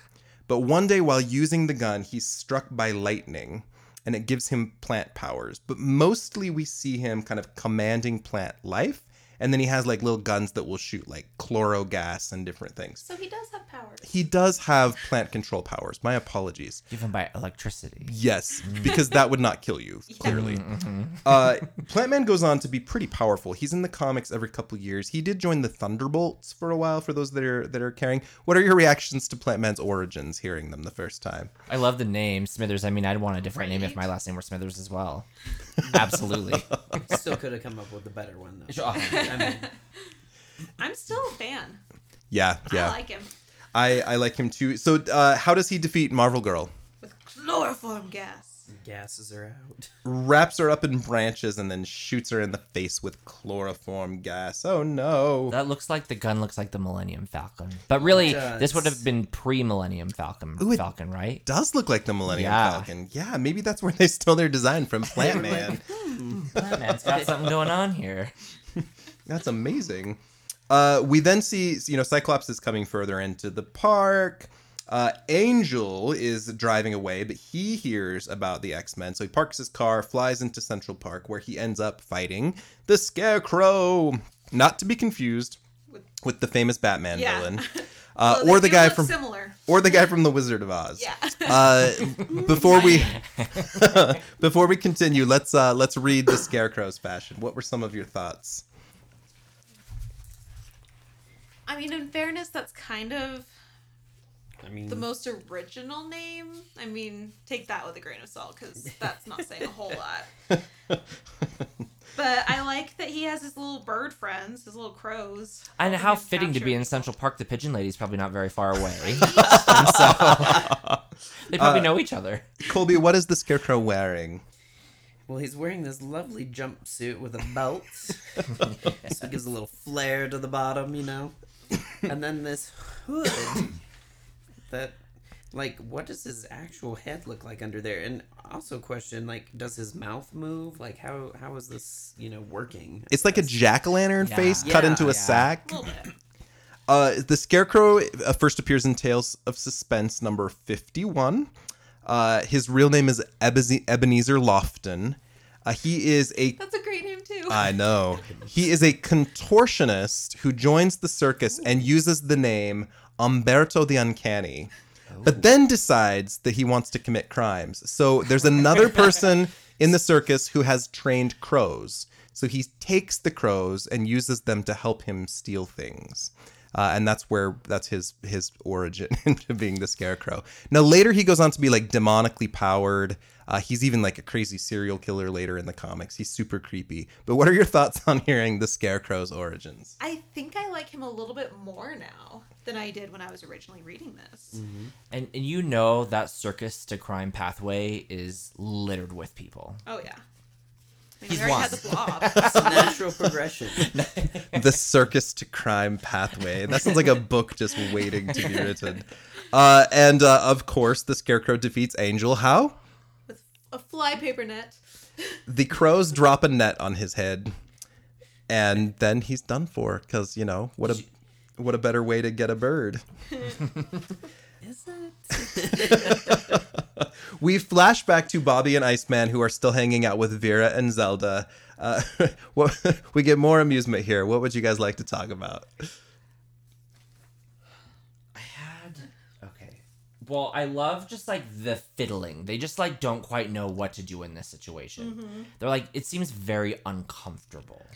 But one day, while using the gun, he's struck by lightning, and it gives him plant powers. But mostly, we see him kind of commanding plant life, and then he has like little guns that will shoot like chloro gas and different things. So he does have powers. He does have plant control powers. My apologies. Given by electricity. Yes, because that would not kill you, <laughs> clearly. Uh, Plant Man goes on to be pretty powerful. He's in the comics every couple years. He did join the Thunderbolts for a while. For those that are that are caring, what are your reactions to Plant Man's origins? Hearing them the first time. I love the name Smithers. I mean, I'd want a different name if my last name were Smithers as well. <laughs> Absolutely. <laughs> Still could have come up with a better one though. Sure. I mean, <laughs> I'm still a fan. Yeah, yeah. I like him. I I like him too. So, uh, how does he defeat Marvel Girl? With chloroform gas. gases are out. Wraps her up in branches and then shoots her in the face with chloroform gas. Oh no! That looks like the gun looks like the Millennium Falcon. But really, It this would have been pre-Millennium Falcon. Ooh, it- Falcon, right? does look like the Millennium Yeah. Falcon. Yeah, maybe that's where they stole their design from <laughs> Plant Man. Plant Man's got something going on here. That's amazing. Uh, we then see, you know, Cyclops is coming further into the park. Uh, Angel is driving away, but he hears about the X Men. So he parks his car, flies into Central Park, where he ends up fighting the Scarecrow. Not to be confused With- with the famous Batman Yeah. villain, <laughs> uh, they or the guy from similar. or the guy from the Wizard of Oz. Yeah. Uh, <laughs> before we <laughs> before we continue, let's uh, let's read the Scarecrow's fashion. What were some of your thoughts? I mean, in fairness, that's kind of I mean, the most original name. I mean, take that with a grain of salt because <laughs> that's not saying a whole lot. <laughs> But I like that he has his little bird friends, his little crows. And how him fitting to be in Central Park. The Pigeon Lady's probably not very far away. <laughs> so they probably Uh, know each other. Kholby, what is the Scarecrow wearing? well, he's wearing this lovely jumpsuit with a belt, so it gives a little flare to the bottom, you know. And then this hood that, like, what does his actual head look like under there? And also, question like, does his mouth move? Like, how how is this, you know, working? It's like a jack o' lantern Yeah. face cut Yeah, into a yeah. sack. a bit. Uh, the Scarecrow uh, first appears in Tales of Suspense number 51. Uh, his real name is Ebeze- Ebenezer Laughton. Uh, he is a That's a great name too. I <laughs> know. He is a contortionist who joins the circus and uses the name Umberto the Uncanny, but then decides that he wants to commit crimes. So there's another <laughs> person in the circus who has trained crows. So he takes the crows and uses them to help him steal things. Uh, and that's where that's his his origin <laughs> into being the scarecrow. Now later he goes on to be like demonically powered. Uh, he's even like a crazy serial killer later in the comics. He's super creepy. But what are your thoughts on hearing the scarecrow's origins? I think I like him a little bit more now than I did when I was originally reading this. And, and you know that circus to crime pathway is littered with people. Oh yeah. I mean, He's we already one. had the blob. <laughs> It's a natural progression. <laughs> the circus to crime pathway. That sounds like a book just waiting to be written. Uh, and uh, of course, the scarecrow defeats Angel. How? with a flypaper net. The crows drop a net on his head, and then he's done for. Because you know what a what a better way to get a bird. <laughs> Is it? <laughs> We flash back to Bobby and Iceman, who are still hanging out with Vera and Zelda. Uh, <laughs> <laughs> we get more amusement here. What would you guys like to talk about? I had okay. Well, I love just like the fiddling. They just like don't quite know what to do in this situation. They're like it seems very uncomfortable.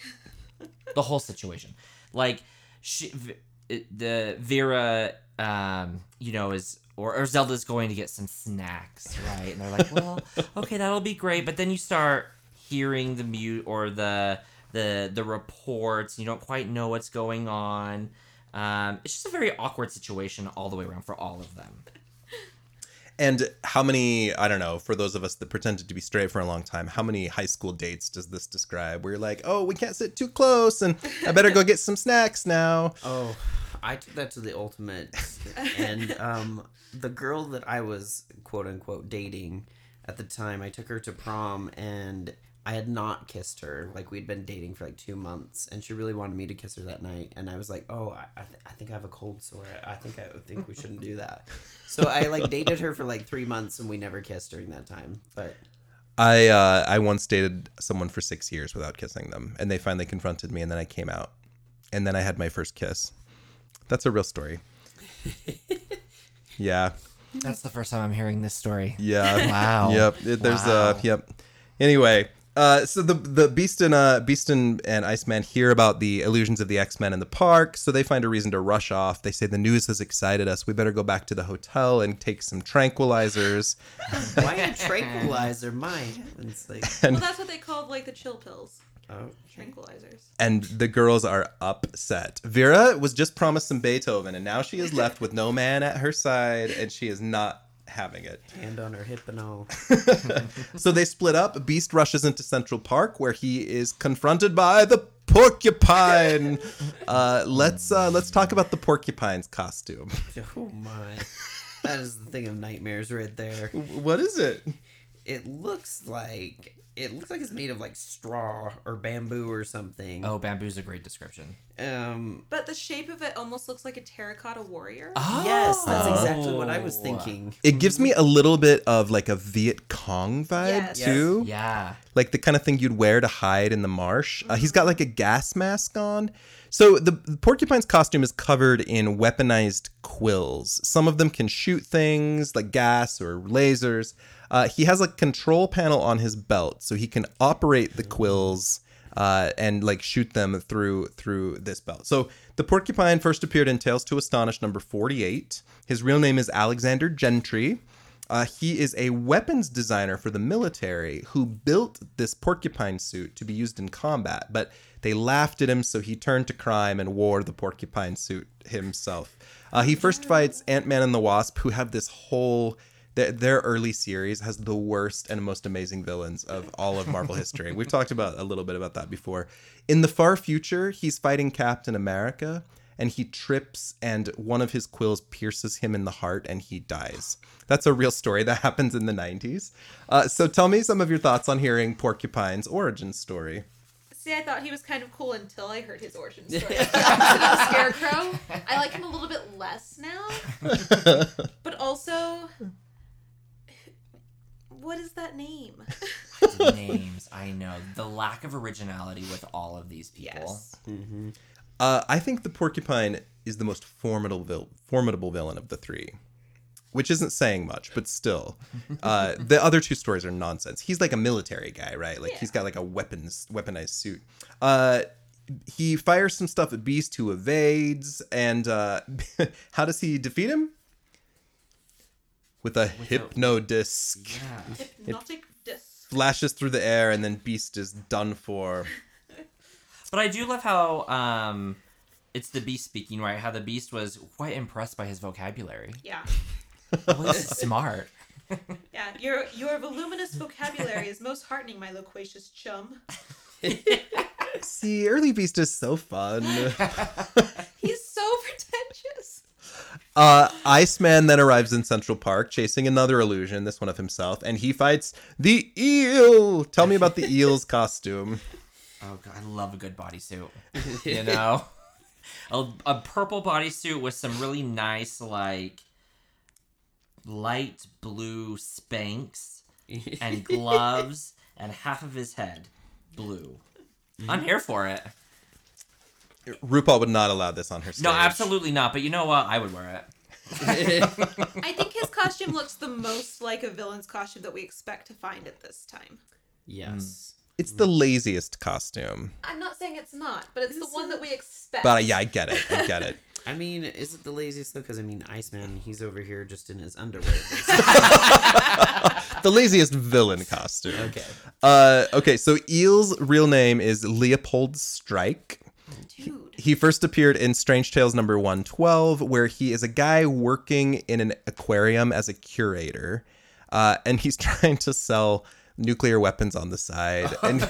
the whole situation. Like she V- the Vera um you know is or, or Zelda's going to get some snacks, right? And they're like, "Well, <laughs> okay, that'll be great." But then you start hearing the mute or the the the reports, you don't quite know what's going on. Um, it's just a very awkward situation all the way around for all of them. And how many, I don't know, for those of us that pretended to be straight for a long time, how many high school dates does this describe? Where you're like, oh, we can't sit too close and I better go get some snacks now. <laughs> Oh, I took that to the ultimate. <laughs> and um, the girl that I was quote unquote dating at the time, I took her to prom and I had not kissed her. Like we'd been dating for like two months, and she really wanted me to kiss her that night. And I was like, "Oh, I, I, th- I think I have a cold sore. I think I think we shouldn't do that." So I like <laughs> dated her for like three months, and we never kissed during that time. But I uh, I once dated someone for six years without kissing them, and they finally confronted me, and then I came out, and then I had my first kiss. That's a real story. yeah, That's the first time I'm hearing this story. yeah. Wow. Yep. It, there's uh Wow. yep. Anyway, uh so the the Beast and uh Beast and, and Iceman hear about the illusions of the X-Men in the park, so they find a reason to rush off. They say the news has excited us. We better go back to the hotel and take some tranquilizers. why a tranquilizer? My heavens, like Well, that's what they called like the chill pills, oh, tranquilizers. and the girls are upset. Vera was just promised some Beethoven, and now she is left with no man at her side, and she is not having it. hand on her hip and all. <laughs> <laughs> So they split up. Beast rushes into Central Park, where he is confronted by the porcupine. Uh, let's uh, let's talk about the porcupine's costume. <laughs> Oh my, that is the thing of nightmares right there. What is it? It looks like it looks like it's made of like straw or bamboo or something. Oh, bamboo's a great description. Um. But the shape of it almost looks like a terracotta warrior. Oh. Yes, that's Oh. exactly what I was thinking. It gives me a little bit of like a Viet Cong vibe Yes. too, Yeah. like the kind of thing you'd wear to hide in the marsh. Uh, he's got like a gas mask on. So the, the porcupine's costume is covered in weaponized quills. Some of them can shoot things like gas or lasers. Uh, he has a control panel on his belt, so he can operate the quills uh, and like shoot them through through this belt. So the porcupine first appeared in Tales to Astonish number forty eight. His real name is Alexander Gentry. Uh, he is a weapons designer for the military who built this porcupine suit to be used in combat, but they laughed at him, so he turned to crime and wore the porcupine suit himself. Uh, he first fights Ant Man and the Wasp, who have this whole. Their, their early series has the worst and most amazing villains of all of Marvel history. We've talked about a little bit about that before. In the far future, he's fighting Captain America, and he trips and one of his quills pierces him in the heart and he dies. That's a real story that happens in the 90s. Uh, so tell me some of your thoughts on hearing Porcupine's origin story. See, I thought he was kind of cool until I heard his origin <laughs> story. Like the opposite of the Scarecrow. I like him a little bit less now. <laughs> But also, what is that name? <laughs> Names, I know. The lack of originality with all of these people. Yes. Uh, I think the Porcupine is the most formidable vil- formidable villain of the three, which isn't saying much, but still, uh, <laughs> the other two stories are nonsense. He's like a military guy, right? Like he's got like a weapons weaponized suit. Uh, he fires some stuff at Beast, who evades, and uh, <laughs> how does he defeat him? With a hypno disc. Yeah. Hypnotic disc. Flashes through the air, and then Beast is done for. <laughs> But I do love how um it's the beast speaking, right? How the beast was quite impressed by his vocabulary. Yeah. <laughs> Well, smart. <laughs> Yeah. Your your voluminous vocabulary is most heartening, my loquacious chum. See, early Beast is so fun. He's so pretentious. Uh, Iceman then arrives in Central Park, chasing another illusion, this one of himself, and he fights the eel. Tell me about the <laughs> eel's costume. Oh god, I love a good bodysuit. <laughs> You know, a, a purple bodysuit with some really nice like light blue spanks and <laughs> gloves and half of his head blue. I'm here for it. RuPaul would not allow this on her stage. No, absolutely not. But you know what? I would wear it. <laughs> I think his costume looks the most like a villain's costume that we expect to find at this time. yes. It's the laziest costume. I'm not saying it's not, but it's the one that we expect. But uh, yeah, I get it. I get it. <laughs> I mean, is it the laziest though? Because I mean, Iceman, he's over here just in his underwear. <laughs> the laziest villain costume. okay. Uh, okay, so Eel's real name is Leopold Stryke. Dude. He first appeared in Strange Tales number 112, where he is a guy working in an aquarium as a curator. Uh, and he's <laughs> trying to sell nuclear weapons on the side. <laughs> And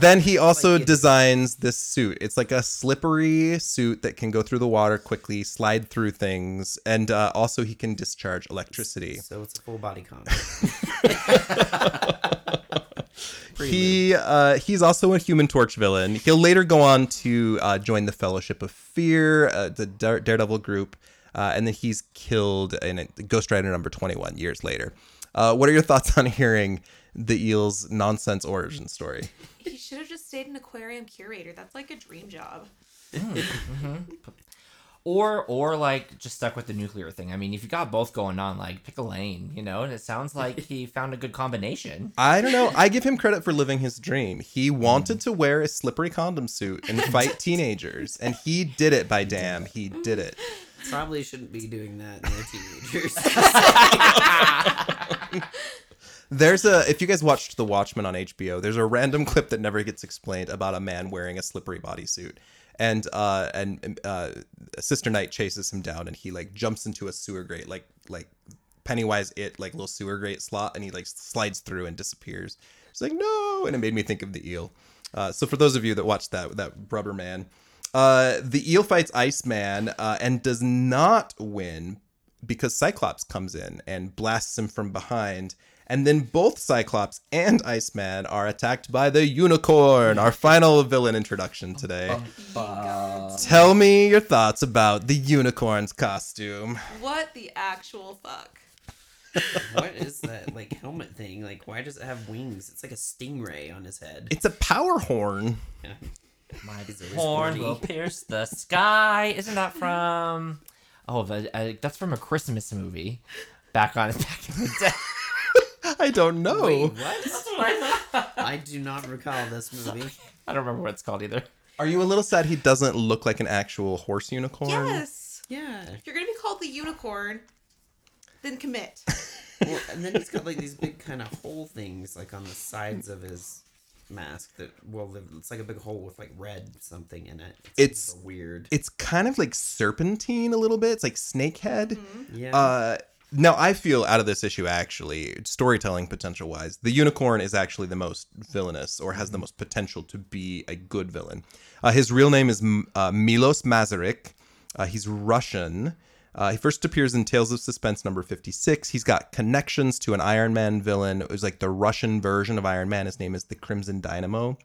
then he also designs this suit. It's like a slippery suit that can go through the water quickly, slide through things, and uh, also he can discharge electricity. So it's a full body comic. <laughs> He uh, he's also a Human Torch villain. He'll later go on to uh, join the Fellowship of Fear, uh, the Dare- Daredevil group, uh, and then he's killed in a- Ghost Rider number twenty one years later. Uh, what are your thoughts on hearing the eel's nonsense origin story? He should have just stayed an aquarium curator. That's like a dream job. <laughs> Or or like just stuck with the nuclear thing. I mean, if you got both going on, like pick a lane, you know. And it sounds like <laughs> he found a good combination. I don't know. I give him credit for living his dream. He mm. wanted to wear a slippery condom suit and <laughs> fight teenagers, and he did it. By damn, he did it. Probably shouldn't be doing that near teenagers. <laughs> There's a if you guys watched The Watchmen on HBO, there's a random clip that never gets explained about a man wearing a slippery bodysuit. And uh and uh Sister Night chases him down and he like jumps into a sewer grate like like Pennywise it like little sewer grate slot and he like slides through and disappears. It's like no and it made me think of the eel. Uh so for those of you that watched that that rubber man, uh the eel fights Iceman uh and does not win because Cyclops comes in and blasts him from behind. And then both Cyclops and Iceman are attacked by the unicorn, our final villain introduction today. Tell me your thoughts about the unicorn's costume. What the actual fuck? what is that like helmet thing? Like, why does it have wings? It's like a stingray on his head. It's a power horn. <laughs> My horn will pierce the sky. Isn't that from? Oh, the, uh, that's from a Christmas movie. Back on <laughs> back in the day. <laughs> I don't know. Wait, what? I do not recall this movie. I don't remember what it's called either. Are you a little sad he doesn't look like an actual horse unicorn? Yes. Yeah. If you're gonna be called the unicorn, then commit. <laughs> Well, and then he's got like these big kind of hole things like on the sides of his mask that well it's like a big hole with like red something in it. It's- super weird. It's kind of like serpentine a little bit. It's like snakehead. Yeah. Uh, now I feel out of this issue actually, storytelling potential wise, the unicorn is actually the most villainous or has the most potential to be a good villain. Uh, his real name is uh, Milos Masaryk. Uh, he's Russian. Uh, he first appears in Tales of Suspense number 56. He's got connections to an Iron Man villain. It was like the Russian version of Iron Man. His name is the Crimson Dynamo.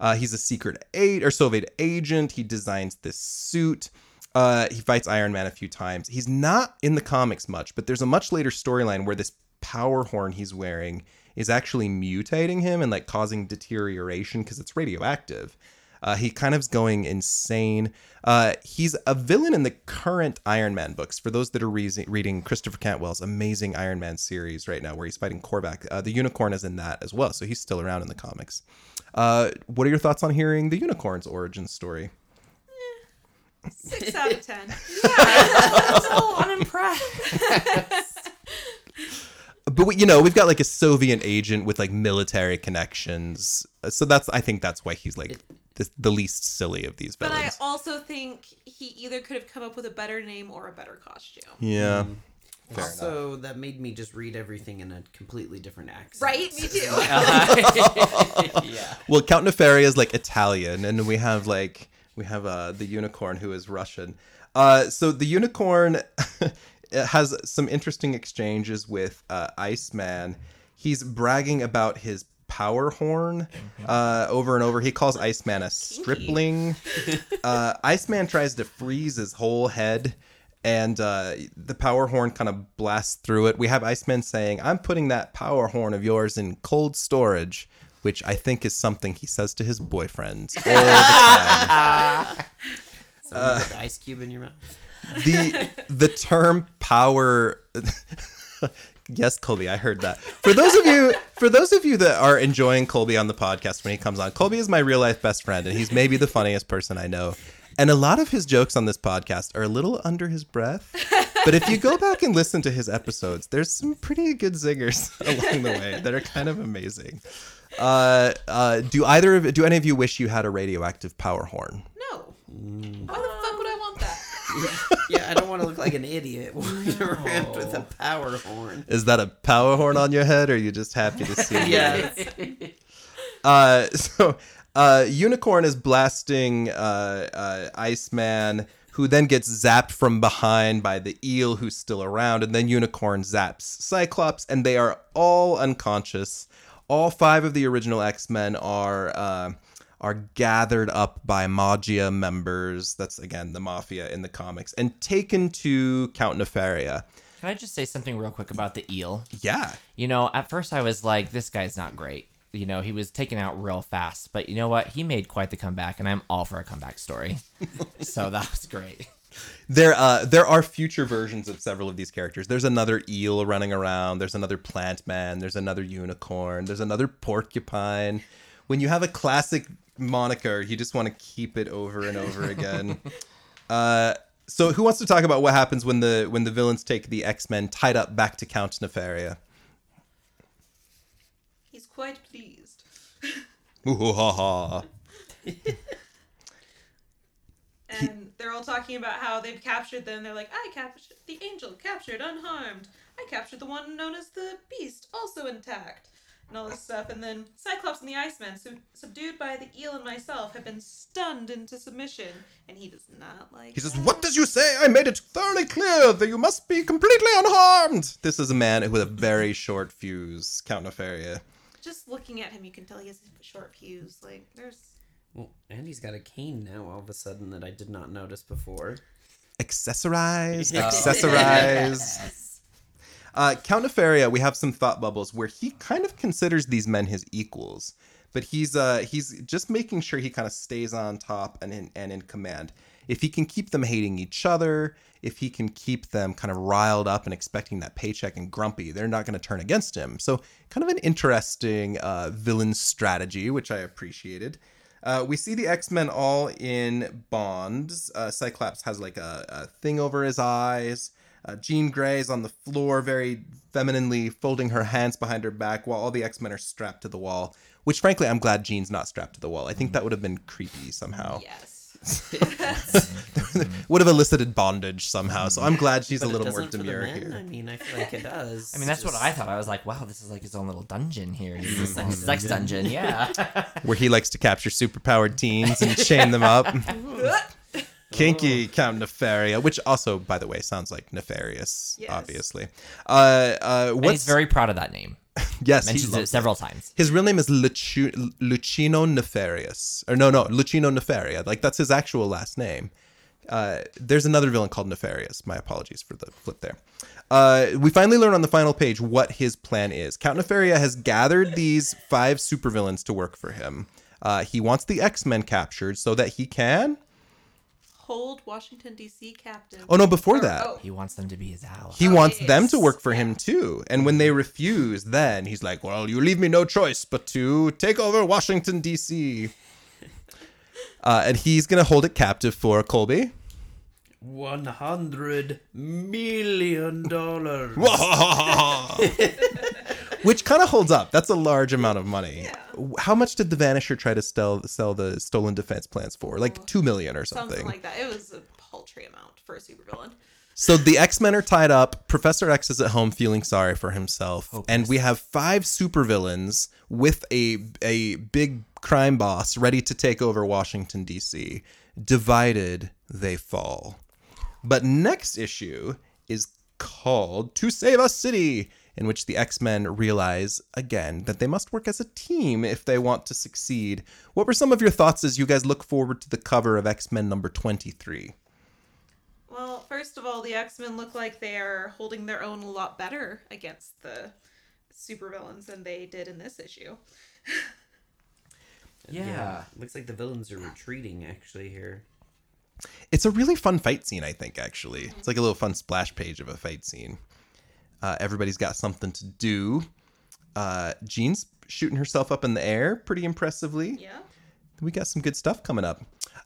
Uh, he's a secret aid or Soviet agent. He designs this suit. Uh, he fights Iron Man a few times. He's not in the comics much, but there's a much later storyline where this power horn he's wearing is actually mutating him and like causing deterioration because it's radioactive. Uh, he kind of's going insane. Uh, he's a villain in the current Iron Man books. For those that are re- reading Christopher Cantwell's amazing Iron Man series right now, where he's fighting Korvac, uh, the Unicorn is in that as well. So he's still around in the comics. Uh, what are your thoughts on hearing the Unicorn's origin story? Six out of ten. Yeah, I'm so unimpressed. <laughs> but we, you know we've got like a soviet agent with like military connections Uh, so that's i think that's why he's like the, the least silly of these villains. But I also think he either could have come up with a better name or a better costume. yeah Mm. also, that made me just read everything in a completely different accent. Right? Me too. <laughs> yeah. <laughs> well count nefaria is like italian and we have like we have uh the unicorn who is russian. Uh so the unicorn <laughs> has some interesting exchanges with uh iceman. He's bragging about his power horn uh over and over. He calls iceman a stripling. <laughs> Uh iceman tries to freeze his whole head and uh, the power horn kind of blasts through it. We have Iceman saying, "I'm putting that power horn of yours in cold storage," which I think is something he says to his boyfriend all the time. So you the ice cube in your mouth. the <laughs> the term power <laughs> yes kholby i heard that for those of you for those of you that are enjoying kholby on the podcast when he comes on kholby is my real life best friend and he's maybe the funniest person i know and a lot of his jokes on this podcast are a little under his breath but if you go back and listen to his episodes there's some pretty good zingers <laughs> along the way that are kind of amazing uh, uh, do either of do any of you wish you had a radioactive power horn no. Why the fuck would I want that? <laughs> yeah, I don't want to look like an idiot <laughs> walking around with a power horn. Is that a power horn on your head, or are you just happy to see <laughs> me? Yeah. Uh, so uh, Unicorn is blasting uh, uh, Iceman, who then gets zapped from behind by the eel who's still around, and then Unicorn zaps Cyclops, and they are all unconscious. All five of the original X Men are. Uh, are gathered up by Maggia members. That's again the mafia in the comics, and taken to Count Nefaria. Can I just say something real quick about the eel? Yeah, You know, at first I was like, this guy's not great. You know, he was taken out real fast, but you know what? He made quite the comeback, and I'm all for a comeback story. <laughs> so that was great. There, uh, there are future versions of several of these characters. There's another eel running around. There's another plant man. There's another unicorn. There's another porcupine. When you have a classic moniker, you just want to keep it over and over again. <laughs> uh, so, who wants to talk about what happens when the when the villains take the X Men tied up back to Count Nefaria? He's quite pleased. Ooh, ha, ha. And they're all talking about how they've captured them. They're like, I captured the angel, captured unharmed. I captured the one known as the beast, also intact. And all this stuff. And then Cyclops and the Iceman, sub- subdued by the eel and myself, have been stunned into submission. And he does not like He says, that. What did you say? I made it thoroughly clear that you must be completely unharmed. This is a man with a very short fuse, Count Nefaria. Just looking at him, you can tell he has a short fuse. Like, there's. Well, Andy's got a cane now all of a sudden that I did not notice before. Accessorize, accessorize. <laughs> Uh, Count Nefaria, we have some thought bubbles where he kind of considers these men his equals, but he's uh, he's just making sure he kind of stays on top and in, and in command. If he can keep them hating each other, if he can keep them kind of riled up and expecting that paycheck and grumpy, they're not going to turn against him. So, kind of an interesting uh, villain strategy, which I appreciated. Uh, we see the X Men all in bonds. Uh, Cyclops has like a, a thing over his eyes. Uh, Jean Grey is on the floor, very femininely folding her hands behind her back, while all the X Men are strapped to the wall. Which, frankly, I'm glad Jean's not strapped to the wall. I think that would have been creepy somehow. Yes. <laughs> would have elicited bondage somehow. So I'm glad she's But a little more doesn't for the demure here. I mean, I feel like it does. I mean, that's what I thought. I was like, wow, this is like his own little dungeon here. He's this like sex dungeon. Yeah. <laughs> Where he likes to capture superpowered teens and chain them up. <laughs> Kinky Count Nefaria, which also, by the way, sounds like nefarious, Yes. obviously. Uh, uh, and what's he's very proud of that name. <laughs> yes, he Mentions it several times. His real name is Luci- Luchino Nefarious. Or no, no, Luchino Nefaria. Like that's his actual last name. Uh, there's another villain called Nefarious. My apologies for the flip there. Uh, we finally learn on the final page what his plan is. Count Nefaria has gathered these five supervillains to work for him. Uh, he wants the X Men captured so that he can. Hold Washington, D.C. captain. Oh no! Before Or- that, oh, He wants them to be his ally. he Oh, wants yes. them to work for him too. And when they refuse, then he's like, "Well, you leave me no choice but to take over Washington D.C." <laughs> Uh, and he's gonna hold it captive for Kholby. One hundred million dollars. <laughs> <laughs> Which kind of holds up. That's a large amount of money. Yeah. How much did the Vanisher try to sell sell the stolen defense plans for? Like oh, two million or something. something like that. It was a paltry amount for a supervillain. So the X Men are tied up. Professor X is at home feeling sorry for himself, oh, and we have five supervillains with a a big crime boss ready to take over Washington D.C. Divided, they fall. But next issue is called "To Save a City," in which the X Men realize again that they must work as a team if they want to succeed. What were some of your thoughts as you guys look forward to the cover of X Men number twenty three? Well, first of all, the X Men look like they are holding their own a lot better against the supervillains than they did in this issue. <laughs> Yeah. Looks like the villains are retreating actually here. It's a really fun fight scene, I think, actually. It's like a little fun splash page of a fight scene. Uh, everybody's got something to do. Uh, Jean's shooting herself up in the air pretty impressively. Yeah. We got some good stuff coming up.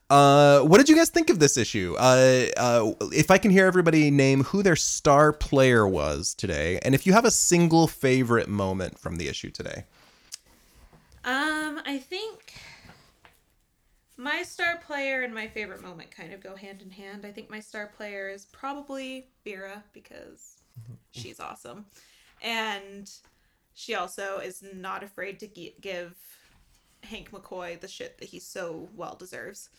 Uh, what did you guys think of this issue? Uh, uh, if I can hear everybody name who their star player was today, and if you have a single favorite moment from the issue today. Um, I think my star player and my favorite moment kind of go hand in hand. I think my star player is probably Vera because she's awesome. And she also is not afraid to gi- give Hank McCoy the shit that he so well deserves.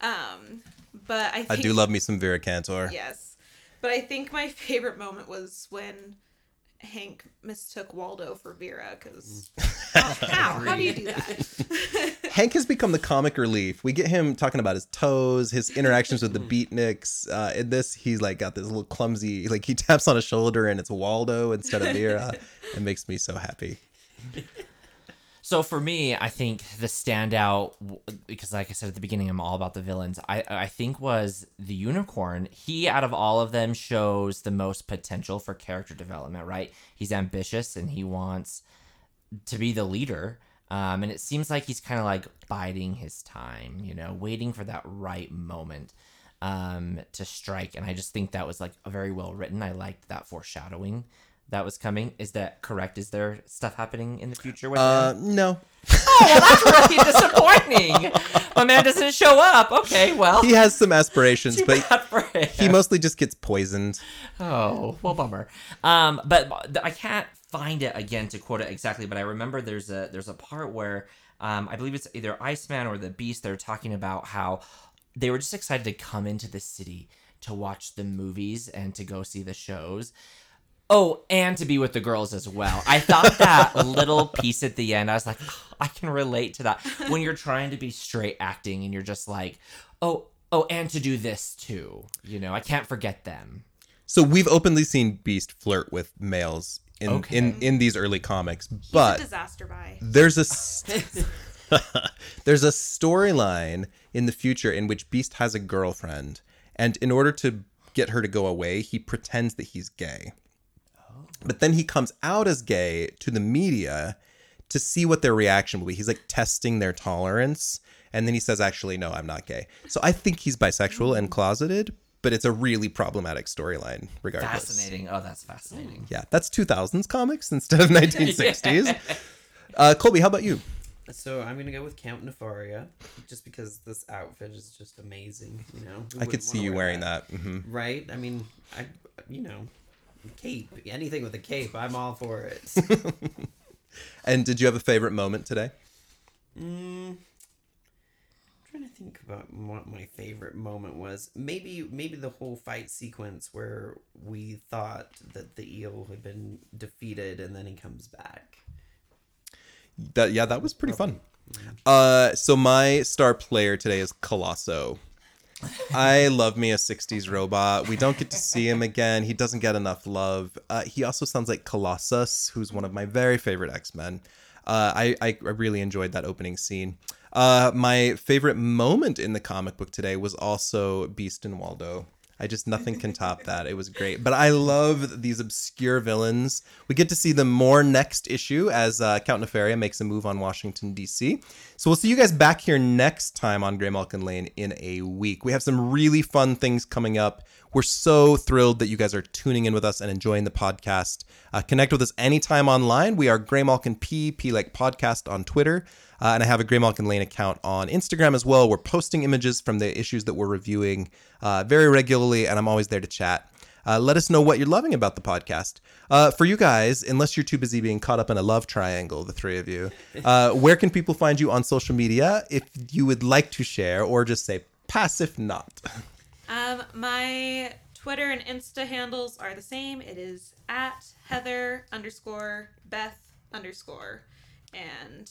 Um, but I think I do love me some Vera Cantor. Yes. But I think my favorite moment was when Hank mistook Waldo for Vera because how, <laughs> how? How do you do that? <laughs> Hank has become the comic relief. We get him talking about his toes, his interactions with the beatniks. Uh, in this, he's like got this little clumsy, like he taps on a shoulder and it's Waldo instead of Vera. it makes me so happy. <laughs> So for me, I think the standout because, like I said at the beginning, I'm all about the villains. I I think was the unicorn. He out of all of them shows the most potential for character development. Right? He's ambitious and he wants to be the leader. Um, and it seems like he's kind of like biding his time, you know, waiting for that right moment um, to strike. And I just think that was like a very well written. I liked that foreshadowing that was coming. Is that correct? Is there stuff happening in the future with Uh, him? no, Oh, well, that's really <laughs> disappointing. My man doesn't show up. Okay, well, he has some aspirations, but bad for him. he mostly just gets poisoned. Oh, well, bummer. Um, but I can't find it again to quote it exactly, but I remember there's a there's a part where um, I believe it's either Iceman or the Beast. They're talking about how they were just excited to come into the city to watch the movies and to go see the shows. Oh, and to be with the girls as well. I thought <laughs> that little piece at the end, I was like, "Oh, I can relate to that. When you're trying to be straight acting and you're just like, oh, oh, and to do this too. You know, I can't forget them. So we've openly seen Beast flirt with males in Okay. in, in these early comics, He's but a disaster by. there's a st- <laughs> <laughs> there's a storyline in the future in which Beast has a girlfriend, and in order to get her to go away, he pretends that he's gay. Oh. But then he comes out as gay to the media to see what their reaction will be. He's like testing their tolerance, and then he says, "Actually, no, I'm not gay." So I think he's bisexual and mm. closeted, but it's a really problematic storyline, regardless. Fascinating. Oh, that's fascinating. Yeah, that's 2000s comics instead of <laughs> 1960s. <laughs> uh, Kholby, how about you? So I'm gonna go with Count Nefaria, just because this outfit is just amazing. You know, Who I could see you wear wearing that. hmm right? I mean, I, you know, cape, anything with a cape, I'm all for it. <laughs> And did you have a favorite moment today? Mm, I'm trying to think about what my favorite moment was. Maybe maybe the whole fight sequence where we thought that the eel had been defeated and then he comes back. That yeah, that was pretty fun. Uh, so my star player today is Colosso. I love me a 60s robot. We don't get to see him again. He doesn't get enough love. Uh, he also sounds like Colossus, who's one of my very favorite X Men. Uh, I I really enjoyed that opening scene. Uh, my favorite moment in the comic book today was also Beast and Waldo. I just nothing can top <laughs> that. It was great. But I love these obscure villains. We get to see them more next issue as uh, Count Nefaria makes a move on Washington D.C. So we'll see you guys back here next time on Graymalkin Lane in a week. We have some really fun things coming up. We're so thrilled that you guys are tuning in with us and enjoying the podcast. Uh, connect with us anytime online. We are Graymalkin P, P like podcast on Twitter. Uh, and I have a Graymalkin Lane account on Instagram as well. We're posting images from the issues that we're reviewing uh, very regularly, and I'm always there to chat. Uh, let us know what you're loving about the podcast. Uh, for you guys, unless you're too busy being caught up in a love triangle, the three of you, uh, <laughs> where can people find you on social media if you would like to share or just say pass if not? Um, my Twitter and Insta handles are the same. It is at Heather underscore Beth underscore, and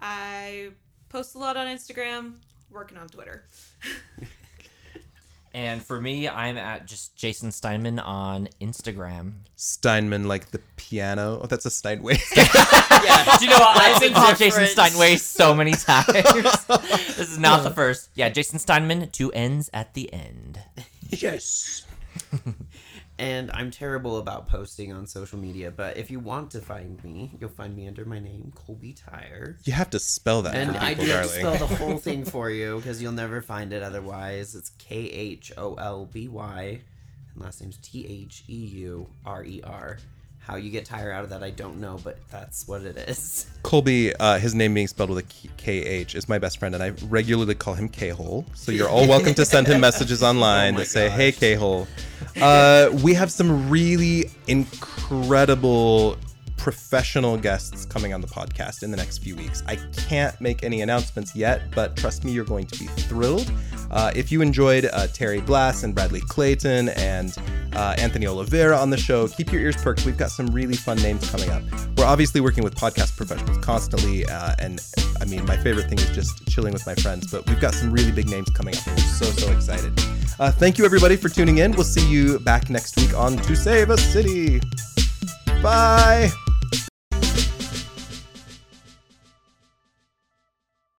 I post a lot on Instagram. Working on Twitter. <laughs> And for me, I'm at just Jason Steinman on Instagram. Steinman, like the piano. Oh, that's a Steinway. <laughs> yeah. Do you know what? I've been called Jason difference. Steinway so many <laughs> times. this is not the first. Yeah, Jason Steinman, two N's at the end. yes. And I'm terrible about posting on social media, but if you want to find me, you'll find me under my name, Kholby Theurer. You have to spell that And for I people, do darling. spell the whole <laughs> thing for you because you'll never find it otherwise. It's K H O L B Y, and last name's T H E U R E R. How you get tire out of that, I don't know, but that's what it is. <laughs> Kholby, uh, his name being spelled with a K H, is my best friend, and I regularly call him K Hole. So you're all welcome to send him <laughs> messages online Oh that say, gosh. "Hey K Hole." <laughs> Uh, we have some really incredible professional guests coming on the podcast in the next few weeks. I can't make any announcements yet, but trust me, you're going to be thrilled. Uh, if you enjoyed uh, Terry Blas and Bradley Clayton and uh, Anthony Oliveira on the show, keep your ears perked. We've got some really fun names coming up. We're obviously working with podcast professionals constantly, uh, and I mean, my favorite thing is just chilling with my friends. But we've got some really big names coming up, so so excited. Uh, thank you everybody for tuning in. We'll see you back next week on To Save a City. Bye.